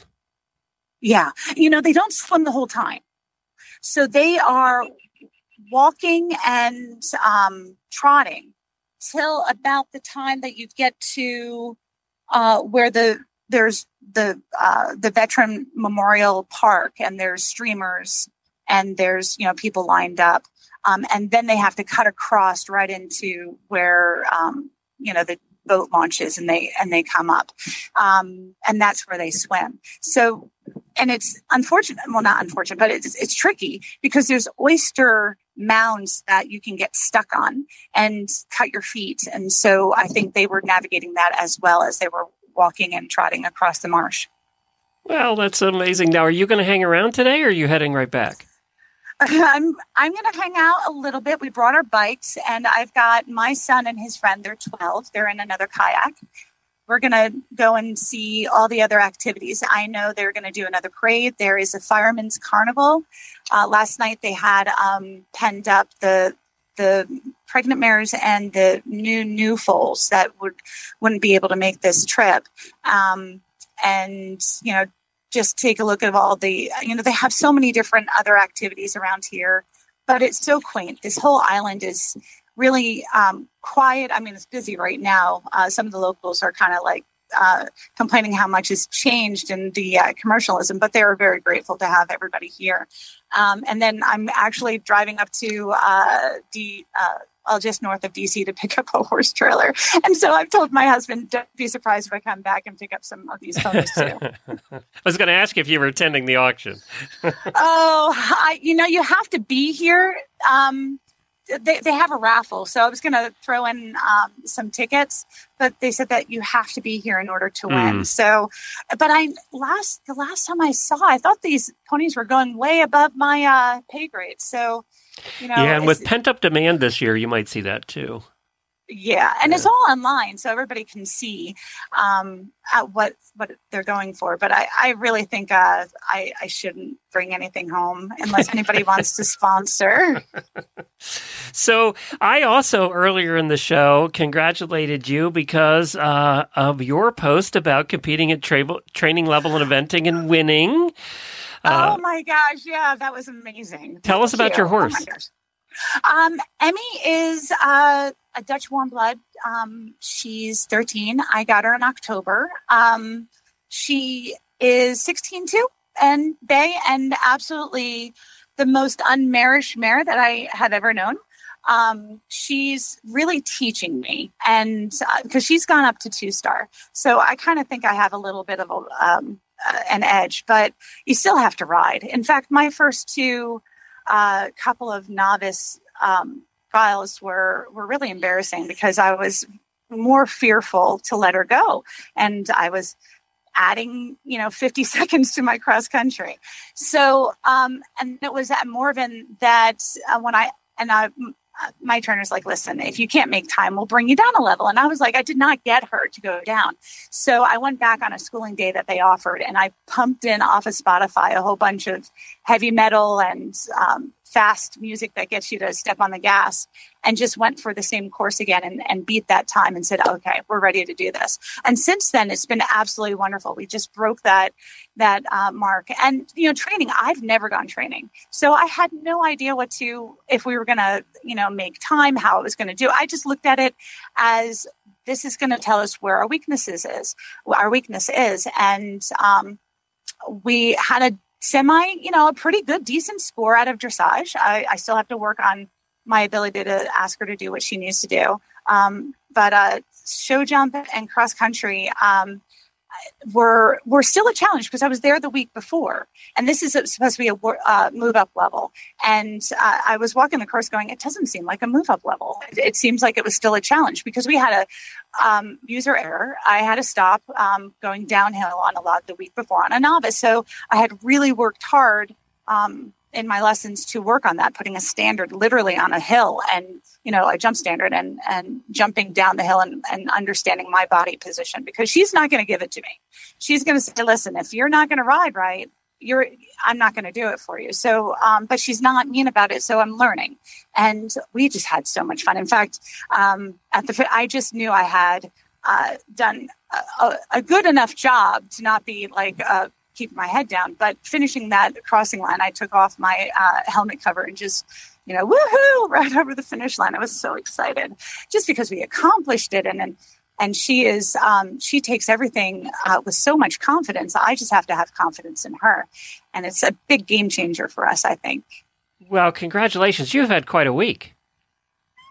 Yeah. You know, they don't swim the whole time. So they are walking and um, trotting till about the time that you get to uh, where the there's the uh, the veteran memorial park and there's streamers and there's you know people lined up um, and then they have to cut across right into where um, you know the boat launches and they and they come up um, and that's where they swim. So and it's unfortunate well not unfortunate but it's it's tricky because there's oyster mounds that you can get stuck on and cut your feet. And so i think they were navigating that as well as they were walking and trotting across the marsh.
Well that's amazing. Now are you going to hang around today or are you heading right back
I'm I'm going to hang out a little bit. We brought our bikes, and I've got my son and his friend. They're 12. They're in another kayak. We're going to go and see all the other activities. I know they're going to do another parade. There is a fireman's carnival. Uh, last night they had um, penned up the the pregnant mares and the new new foals that would wouldn't be able to make this trip. Um, and you know just take a look at all the, you know, they have so many different other activities around here, but it's so quaint. This whole island is really um, quiet. I mean, it's busy right now. Uh, some of the locals are kind of like uh, complaining how much has changed in the uh, commercialism, but they are very grateful to have everybody here. Um, and then I'm actually driving up to uh, the uh, well, just north of DC to pick up a horse trailer. And so I've told my husband, don't be surprised if I come back and pick up some of these ponies too.
I was going to ask if you were attending the auction.
oh, I, you know, you have to be here. Um, they, they have a raffle. So I was going to throw in um, some tickets, but they said that you have to be here in order to win. Mm. So, but I last, the last time I saw, I thought these ponies were going way above my uh, pay grade. So, you know,
yeah, and with pent up demand this year, you might see that too.
Yeah, and it's all online, so everybody can see um, at what what they're going for. But I, I really think uh, I, I shouldn't bring anything home unless anybody wants to sponsor.
So I also earlier in the show congratulated you because uh, of your post about competing at tra- training level and eventing and winning. Uh,
oh my gosh, yeah, that was amazing.
Tell us about your
you. Oh my
horse.
gosh. Um, Emmy is uh, a Dutch warm blood. Um, she's 13. I got her in October. Um, she is 16 too, and bay, and absolutely the most unmarish mare that I have ever known. Um, she's really teaching me, and because she's gone up to two star, so I kind of think I have a little bit of a, um, uh, an edge. But you still have to ride. In fact, my first two uh, couple of novice um, trials were were really embarrassing because I was more fearful to let her go, and I was adding you know 50 seconds to my cross country so um and it was at morven that uh, when i and i my trainer's like listen if you can't make time we'll bring you down a level. And i was like i did not get her to go down. So i went back on a schooling day that they offered and i pumped in off of spotify a whole bunch of heavy metal and um, fast music that gets you to step on the gas and just went for the same course again and, and beat that time and said okay we're ready to do this. And since then it's been absolutely wonderful. We just broke that that uh, mark. And you know training i've never gone training. So i had no idea what to if we were going to you know make time how it was going to do. I just looked at it as this is going to tell us where our weaknesses is our weakness is. And um, we had a semi you know a pretty good decent score out of dressage. I, I still have to work on my ability to ask her to do what she needs to do. Um, but uh, show jump and cross country um, were were still a challenge because I was there the week before, and this is supposed to be a uh, move up level. And uh, I was walking the course, going, "It doesn't seem like a move up level. It, seems like it was still a challenge because we had a um, user error. I had to stop um, going downhill on a log the week before on a novice, so I had really worked hard." Um, in my lessons to work on that, putting a standard literally on a hill and, you know, a jump standard and, and jumping down the hill and, and understanding my body position because she's not going to give it to me. She's going to say, listen, if you're not going to ride right, you're, I'm not going to do it for you. So, um, but she's not mean about it. So I'm learning and we just had so much fun. In fact, um, at the, I just knew I had, uh, done a, a, a good enough job to not be like, uh, keep my head down. But finishing that crossing line, I took off my uh, helmet cover and just, you know, woohoo, right over the finish line. I was so excited just because we accomplished it. And and, and she is, um, she takes everything uh, with so much confidence. I just have to have confidence in her. And it's a big game changer for us, I think.
Well, congratulations. You've had quite a week.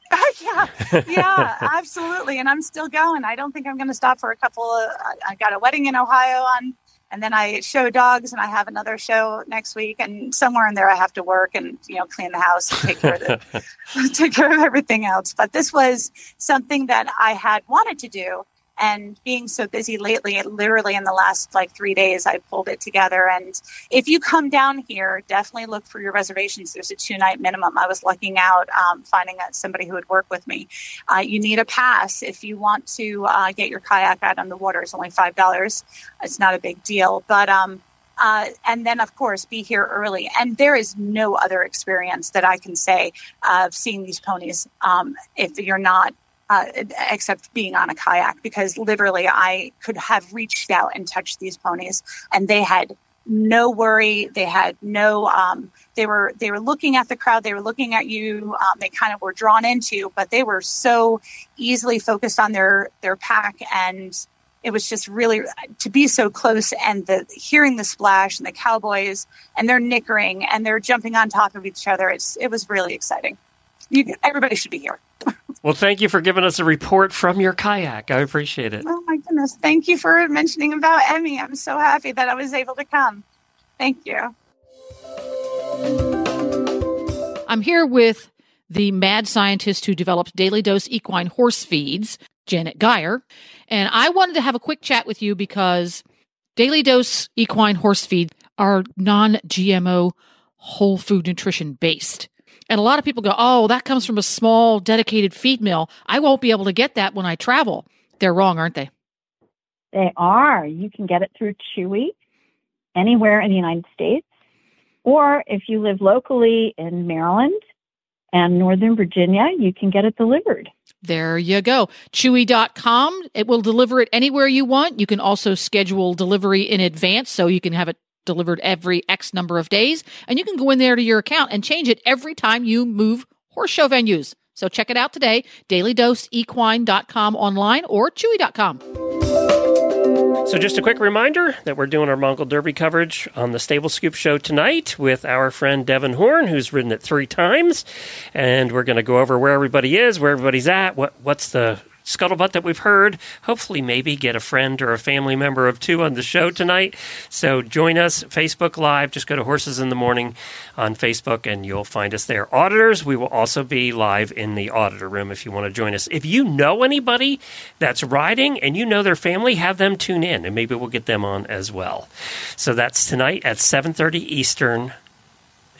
yeah, yeah, absolutely. And I'm still going. I don't think I'm going to stop for a couple of, I got a wedding in Ohio on and then I show dogs, and I have another show next week, and somewhere in there I have to work and you know clean the house and take care of the, take care of everything else. But this was something that I had wanted to do, and being so busy lately, literally in the last like three days, I pulled it together. And if you come down here, definitely look for your reservations. There's a two night minimum. I was lucking out um, finding somebody who would work with me. Uh, you need a pass if you want to uh, get your kayak out on the water. It's only five dollars. It's not a big deal, but um, uh, and then of course be here early. And there is no other experience that I can say of seeing these ponies um, if you're not uh, except being on a kayak because literally I could have reached out and touched these ponies and they had no worry. They had no um, they were they were looking at the crowd. They were looking at you. Um, they kind of were drawn into but they were so easily focused on their their pack and it was just really to be so close and the hearing the splash and the cowboys and they're nickering and they're jumping on top of each other it's it was really exciting you, everybody should be here
Well, thank you for giving us a report from your kayak. I appreciate it.
Oh my goodness. Thank you for mentioning about Emmy. I'm so happy that I was able to come. Thank you.
I'm here with the mad scientist who developed Daily Dose Equine Horse Feeds, Janet Geyer. And I wanted to have a quick chat with you because Daily Dose Equine Horse Feed are non GMO whole food nutrition based. And a lot of people go, oh, that comes from a small dedicated feed mill. I won't be able to get that when I travel. They're wrong, aren't they?
They are. You can get it through Chewy anywhere in the United States. Or if you live locally in Maryland and Northern Virginia, you can get it delivered.
There you go. Chewy.com. It will deliver it anywhere you want. You can also schedule delivery in advance so you can have it delivered every X number of days. And you can go in there to your account and change it every time you move horse show venues. So check it out today, dailydoseequine.com online or chewy.com.
So, just a quick reminder that we're doing our Mongol Derby coverage on the Stable Scoop show tonight with our friend Devin Horn, who's ridden it three times. And we're going to go over where everybody is, where everybody's at, what, what's the scuttlebutt that we've heard. Hopefully, maybe get a friend or a family member of two on the show tonight. So join us, Facebook Live. Just go to Horses in the Morning on Facebook and you'll find us there. Auditors, we will also be live in the auditor room if you want to join us. If you know anybody that's riding and you know their family, have them tune in and maybe we'll get them on as well. So that's tonight at 7:30 Eastern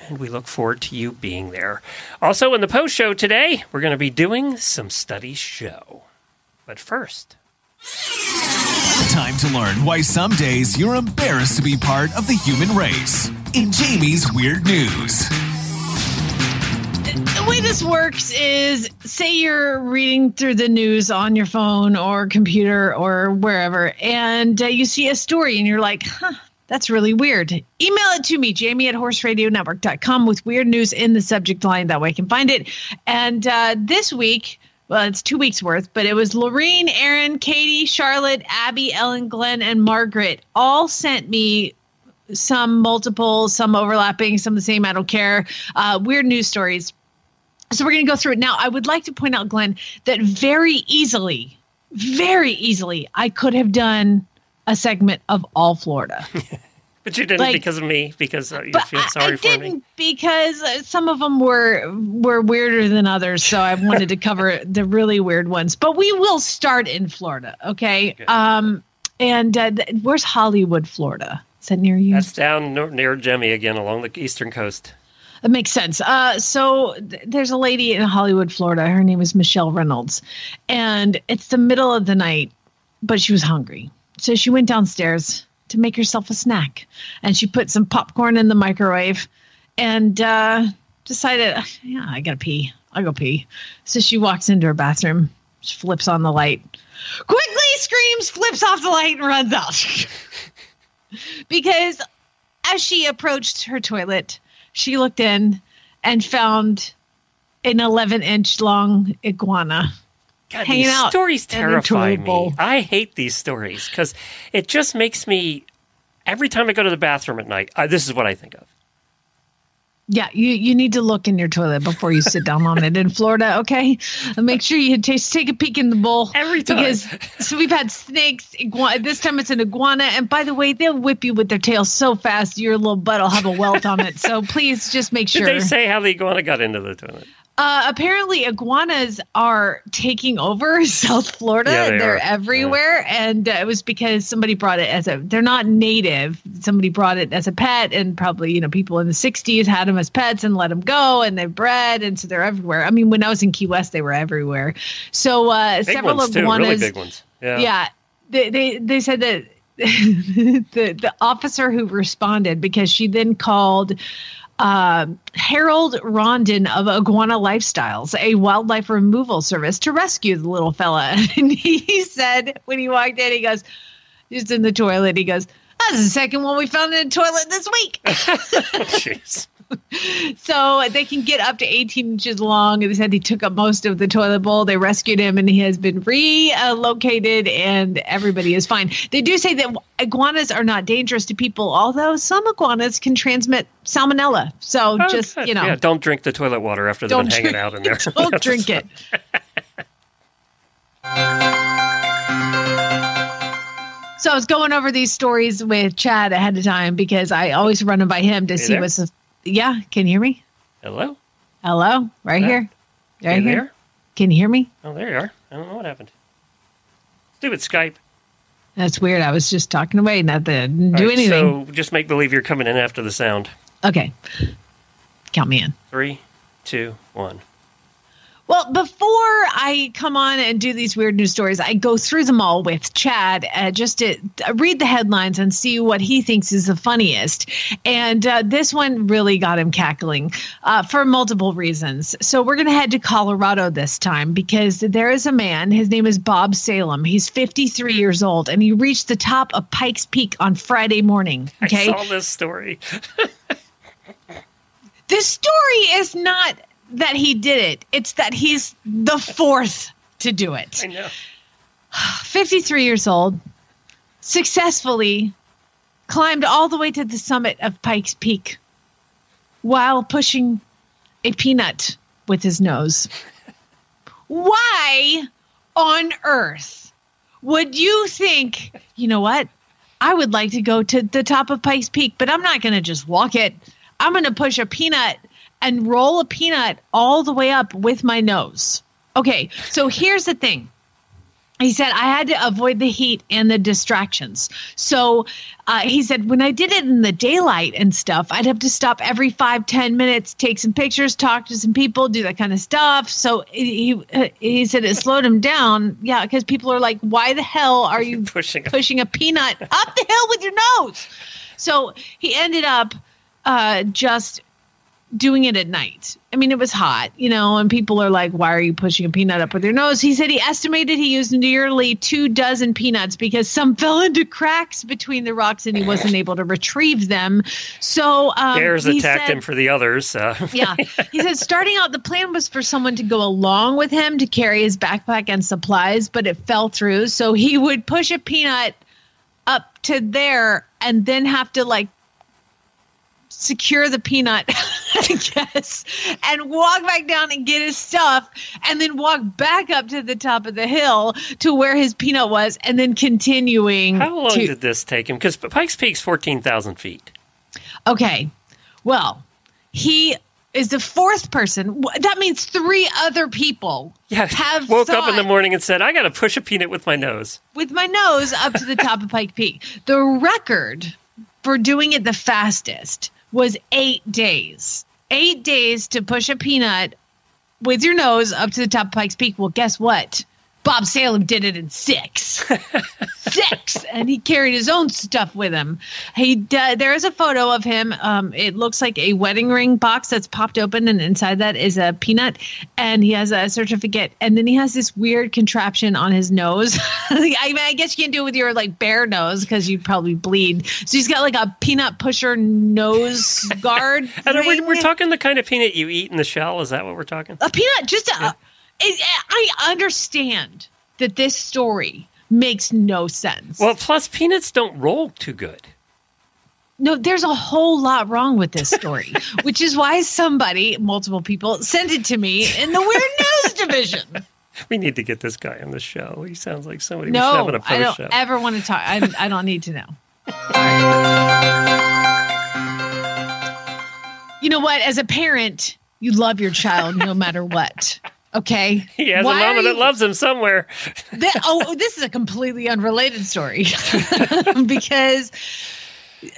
and we look forward to you being there. Also, in the post show today, we're going to be doing some study show. But first,
Time to learn why some days you're embarrassed to be part of the human race. In Jamie's Weird News.
The way this works is say you're reading through the news on your phone or computer or wherever, and uh, you see a story and you're like, huh, that's really weird. Email it to me, jamie at horseradionetwork.com with weird news in the subject line. That way I can find it. And uh, this week, well, it's two weeks worth, but it was Lorene, Aaron, Katie, Charlotte, Abby, Ellen, Glenn, and Margaret all sent me some multiple, some overlapping, some the same. I don't care. Uh, weird news stories. So we're going to go through it now. I would like to point out, Glenn, that very easily, very easily, I could have done a segment of all Florida.
but you didn't
Like-
because of me because uh, you feel
I-
sorry
I,
for
didn't
me.
because uh, some of them were were weirder than others. So I wanted to cover the really weird ones. But we will start in Florida, okay? Um, and uh, th- where's Hollywood, Florida? Is that near you?
That's down nor- near Jemmy again along the eastern coast.
That makes sense. Uh, so th- there's a lady in Hollywood, Florida. Her name is Michelle Reynolds, and it's the middle of the night, but she was hungry, so she went downstairs to make herself a snack, and she put some popcorn in the microwave, and uh, decided, yeah, I gotta pee. I'll go pee. So she walks into her bathroom, flips on the light, quickly screams, flips off the light, and runs out. because as she approached her toilet, she looked in and found an 11 inch long iguana.
God,
Hanging
these
out
stories terrify me. I hate these stories because it just makes me. Every time I go to the bathroom at night, I, this is what I think of.
Yeah, you, you need to look in your toilet before you sit down on it in Florida, okay? And make sure you take, take a peek in the bowl.
Every time.
Because so we've had snakes, iguana, this time it's an iguana. And by the way, they'll whip you with their tail so fast, your little butt will have a welt on it. So please just make sure.
Did they say how the iguana got into the toilet?
Uh, apparently, iguanas are taking over South Florida.
Yeah, they
are everywhere, and uh, it was because somebody brought it as a. They're not native. Somebody brought it as a pet, and probably you know people in the '60s had them as pets and let them go, and they bred, and so they're everywhere. I mean, when I was in Key West, they were everywhere. So uh, several
ones too,
iguanas.
really big ones. Yeah.
Yeah, they they they said that the the officer who responded because she then called uh, Harold Rondon of Iguana Lifestyles, a wildlife removal service, to rescue the little fella. And he said when he walked in, he goes, just in the toilet, he goes, "That's the second one we found in the toilet this week."
Jeez.
So they can get up to 18 inches long. And they said he took up most of the toilet bowl. They rescued him and he has been relocated and everybody is fine. They do say that iguanas are not dangerous to people, although some iguanas can transmit salmonella. So
Oh,
just,
good.
you know,
yeah, don't drink the toilet water after they've
don't
been hanging out in there.
don't drink it. So I was going over these stories with Chad ahead of time because I always run them by him to
You
see
there?
what's. Yeah, can you hear me?
Hello?
Hello, right here, right
You
here.
there?
Can you hear me?
Oh, there you are. I don't know what happened. Stupid Skype.
That's weird. I was just talking away, not to do
right,
anything.
So just make believe you're coming in after the sound.
okay, count me in.
Three, two, one.
Well, before I come on and do these weird news stories, I go through them all with Chad uh, just to uh, read the headlines and see what he thinks is the funniest. And uh, this one really got him cackling uh, for multiple reasons. So we're going to head to Colorado this time because there is a man. His name is Bob Salem. He's 53 years old and he reached the top of Pikes Peak on Friday morning. Okay.
I saw this story.
this story is not that he did it. It's that he's the fourth to do it.
I know.
53 years old, successfully climbed all the way to the summit of Pikes Peak while pushing a peanut with his nose. Why on earth would you think, you know what? I would like to go to the top of Pikes Peak, but I'm not going to just walk it. I'm going to push a peanut and roll a peanut all the way up with my nose. Okay, so here's the thing. He said I had to avoid the heat and the distractions. So uh, he said when I did it in the daylight and stuff, I'd have to stop every five ten minutes, take some pictures, talk to some people, do that kind of stuff. So he he said it slowed him down. Yeah, because people are like, why the hell are you
pushing a-
pushing a peanut up the hill with your nose? So he ended up uh, just doing it at night. I mean, it was hot, you know, and people are like, why are you pushing a peanut up with your nose? He said he estimated he used nearly two dozen peanuts because some fell into cracks between the rocks and he wasn't able to retrieve them. So, um,
Bears
he
attacked
said-
him for the others. Uh,
yeah. He said starting out, the plan was for someone to go along with him to carry his backpack and supplies, but it fell through. So he would push a peanut up to there and then have to like secure the peanut, I guess, and walk back down and get his stuff, and then walk back up to the top of the hill to where his peanut was, and then continuing.
How long
to,
did this take him? Because Pikes Peak's 14,000 feet.
Okay. Well, he is the fourth person. That means three other people
Yeah.
have
Woke up in the morning and said, I got to push a peanut with my nose.
with my nose up to the top of Pike Peak. The record for doing it the fastest was eight days. Eight days to push a peanut with your nose up to the top of Pikes Peak. Well, guess what? Bob Salem did it in six. six. And he carried his own stuff with him. He d- There is a photo of him. Um, it looks like a wedding ring box that's popped open, and inside that is a peanut. And he has a certificate. And then he has this weird contraption on his nose. I mean, I guess you can do it with your like bare nose because you'd probably bleed. So he's got like a peanut pusher nose guard.
And we're, we're talking the kind of peanut you eat in the shell. Is that what we're talking?
a peanut just a, it, i understand that this story makes no sense
Well, plus peanuts don't roll too good.
no there's a whole lot wrong with this story which is why somebody multiple people sent it to me in the weird news division
We need to get this guy on the show. He sounds like somebody
no
a
i don't
show.
ever want to talk I, I don't need to know you know what as a parent you love your child no matter what okay
He has
Why
a mama that loves him somewhere.
Th- oh, this is a completely unrelated story because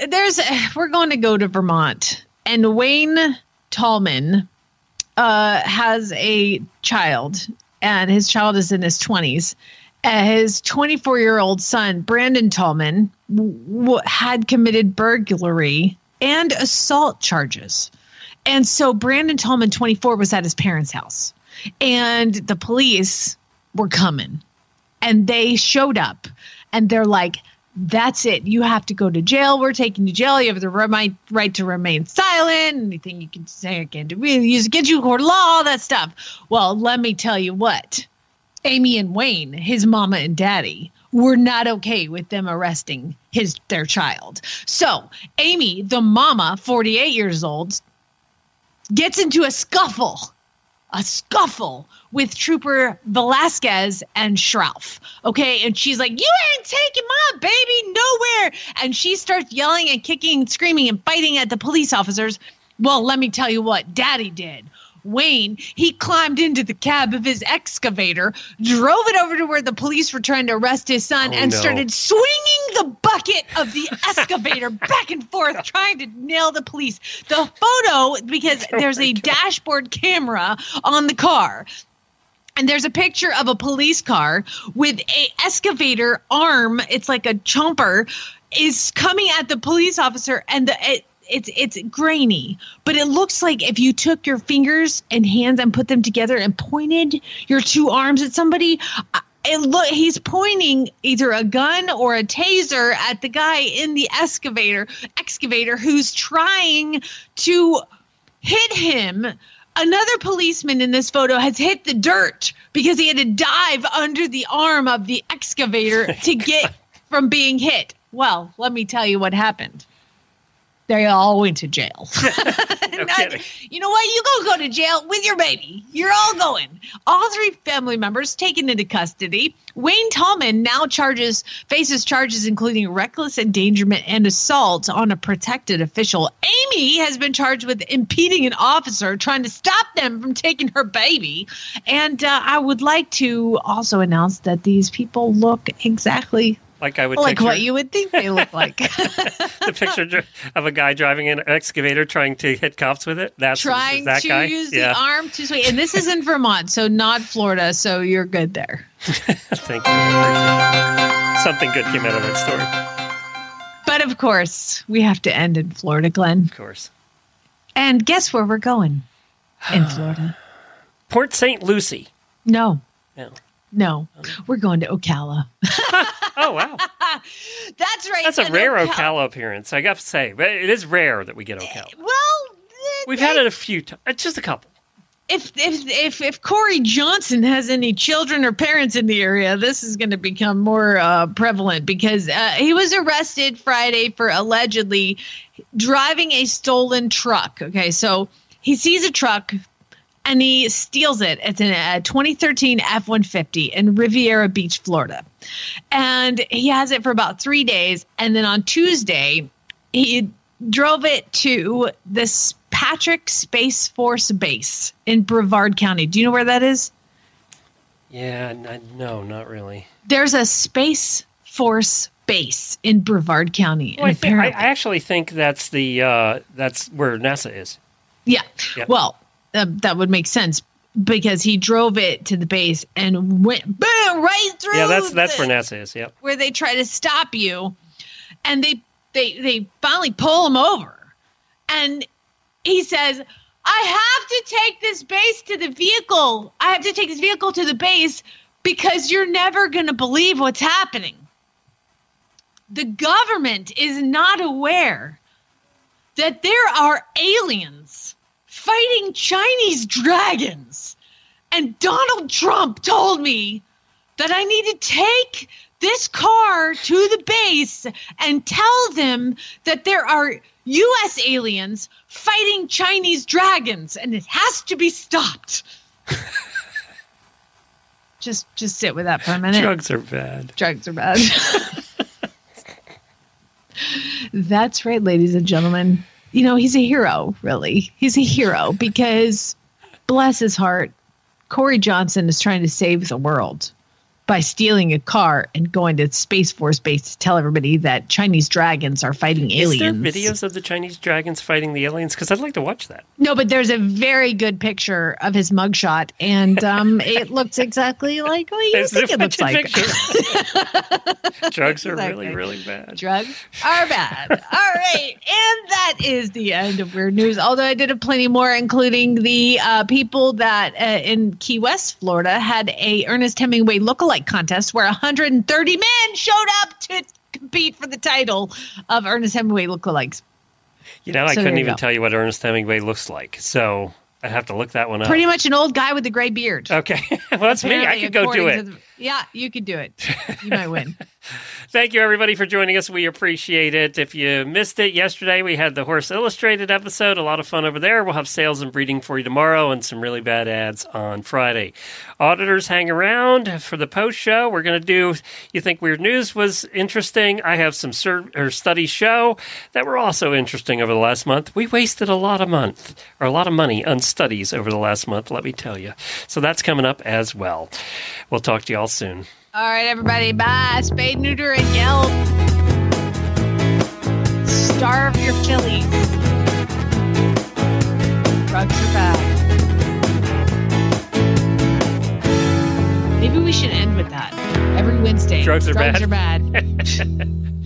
there's we're going to go to Vermont and Wayne Tallman uh, has a child and his child is in his 20s. Uh, his 24 year old son, Brandon Tallman, w- w- had committed burglary and assault charges. And so Brandon Tallman, 24, was at his parents' house. And the police were coming. And they showed up. And they're like, that's it. You have to go to jail. We're taking you to jail. You have the right, right to remain silent. Anything you can say again to really use against you, court law, all that stuff. Well, let me tell you what. Amy and Wayne, his mama and daddy, were not okay with them arresting his their child. So Amy, the mama, 48 years old, gets into a scuffle, a scuffle with Trooper Velasquez and Shrouf. Okay. And she's like, You ain't taking my baby nowhere. And she starts yelling and kicking and screaming and fighting at the police officers. Well, let me tell you what daddy did. Wayne, he climbed into the cab of his excavator, drove it over to where the police were trying to arrest his son,
Oh,
and
no.
started swinging the bucket of the excavator back and forth, trying to nail the police. The photo, because
Oh
there's a dashboard camera on the car. And there's a picture of a police car with a excavator arm. It's like a chomper is coming at the police officer, and the it's it's grainy, but it looks like if you took your fingers and hands and put them together and pointed your two arms at somebody. It look he's pointing either a gun or a taser at the guy in the excavator excavator who's trying to hit him. Another policeman in this photo has hit the dirt because he had to dive under the arm of the excavator oh to get from being hit. Well, let me tell you what happened. They all went to jail.
No
Not- you know what? You go go to jail with your baby. You're all going. All three family members taken into custody. Wayne Tallman now charges faces charges including reckless endangerment and assault on a protected official. Amy has been charged with impeding an officer trying to stop them from taking her baby. And uh, I would like to also announce that these people look exactly
Like I would think.
like
picture
what you would think they look like.
the picture of a guy driving an excavator trying to hit cops with it. That's
trying
that
to
guy.
use
yeah.
the arm to swing. And this is in Vermont, so not Florida. So you're good there.
Thank you. I appreciate it. Something good came out of that story.
But of course, we have to end in Florida, Glenn.
Of course.
And guess where we're going in Florida?
Port St. Lucie.
No,
No.
No, we're going to Ocala.
Oh wow,
That's right.
that's a rare
Ocala-
Ocala appearance. I got to say, but it is rare that we get Ocala.
Well, eh,
We've had it a few times, just a couple.
if if if if Corey Johnson has any children or parents in the area, this is going to become more uh, prevalent because uh, he was arrested Friday for allegedly driving a stolen truck. Okay, so he sees a truck and he steals it. It's in a 2013 F 150 in Riviera Beach, Florida. And he has it for about three days. And then on Tuesday, he drove it to this Patrick Space Force Base in Brevard County. Do you know where that is?
Yeah, no, not really.
There's a Space Force base in Brevard County.
Well, I, think, I, actually think that's the uh, that's where NASA is.
yeah.
Yeah.
Well, uh, that would make sense because he drove it to the base and went boom right through.
Yeah, that's that's
the-
where NASA is. Yep.
where they try to stop you and they they they finally pull him over and he says i have to take this base to the vehicle i have to take this vehicle to the base because you're never going to believe what's happening the government is not aware that there are aliens fighting chinese dragons and donald trump told me that I need to take this car to the base and tell them that there are U.S. aliens fighting Chinese dragons, and it has to be stopped. just, just sit with that for a minute.
Drugs are bad.
Drugs are bad. That's right, ladies and gentlemen. You know, he's a hero, really. He's a hero because, bless his heart, Corey Johnson is trying to save the world by stealing a car and going to Space Force Base to tell everybody that Chinese dragons are fighting aliens.
Is there videos of the Chinese dragons fighting the aliens? Because I'd like to watch that.
No, but there's a very good picture of his mugshot, and um, it looks exactly like what you think it looks like.
Drugs are
Exactly.
really, really bad.
Drugs are bad. All right. And that is the end of Weird News. Although I did have plenty more, including the uh, people that uh, in Key West, Florida, had a Ernest Hemingway lookalike contest where 130 men showed up to compete for the title of Ernest Hemingway lookalikes.
You know, I
So
couldn't even
go.
tell you what Ernest Hemingway looks like, so I'd have to look that one up.
Pretty much an old guy with a gray beard.
Okay, well that's me. I could go do it.
the- yeah, you could do it. You might win.
Thank you, everybody, for joining us. We appreciate it. If you missed it yesterday, we had the Horse Illustrated episode. A lot of fun over there. We'll have sales and breeding for you tomorrow and some really bad ads on Friday. Auditors, hang around for the post show. We're going to do, you think Weird News was interesting? I have some sur- or studies show that were also interesting over the last month. We wasted a lot of month or a lot of money on studies over the last month, let me tell you. So that's coming up as well. We'll talk to you all soon.
All right, everybody. Bye. Spade, neuter, and yelp. Starve your fillies. Drugs are bad. Maybe we should end with that every Wednesday.
Drugs are bad.
Drugs are bad.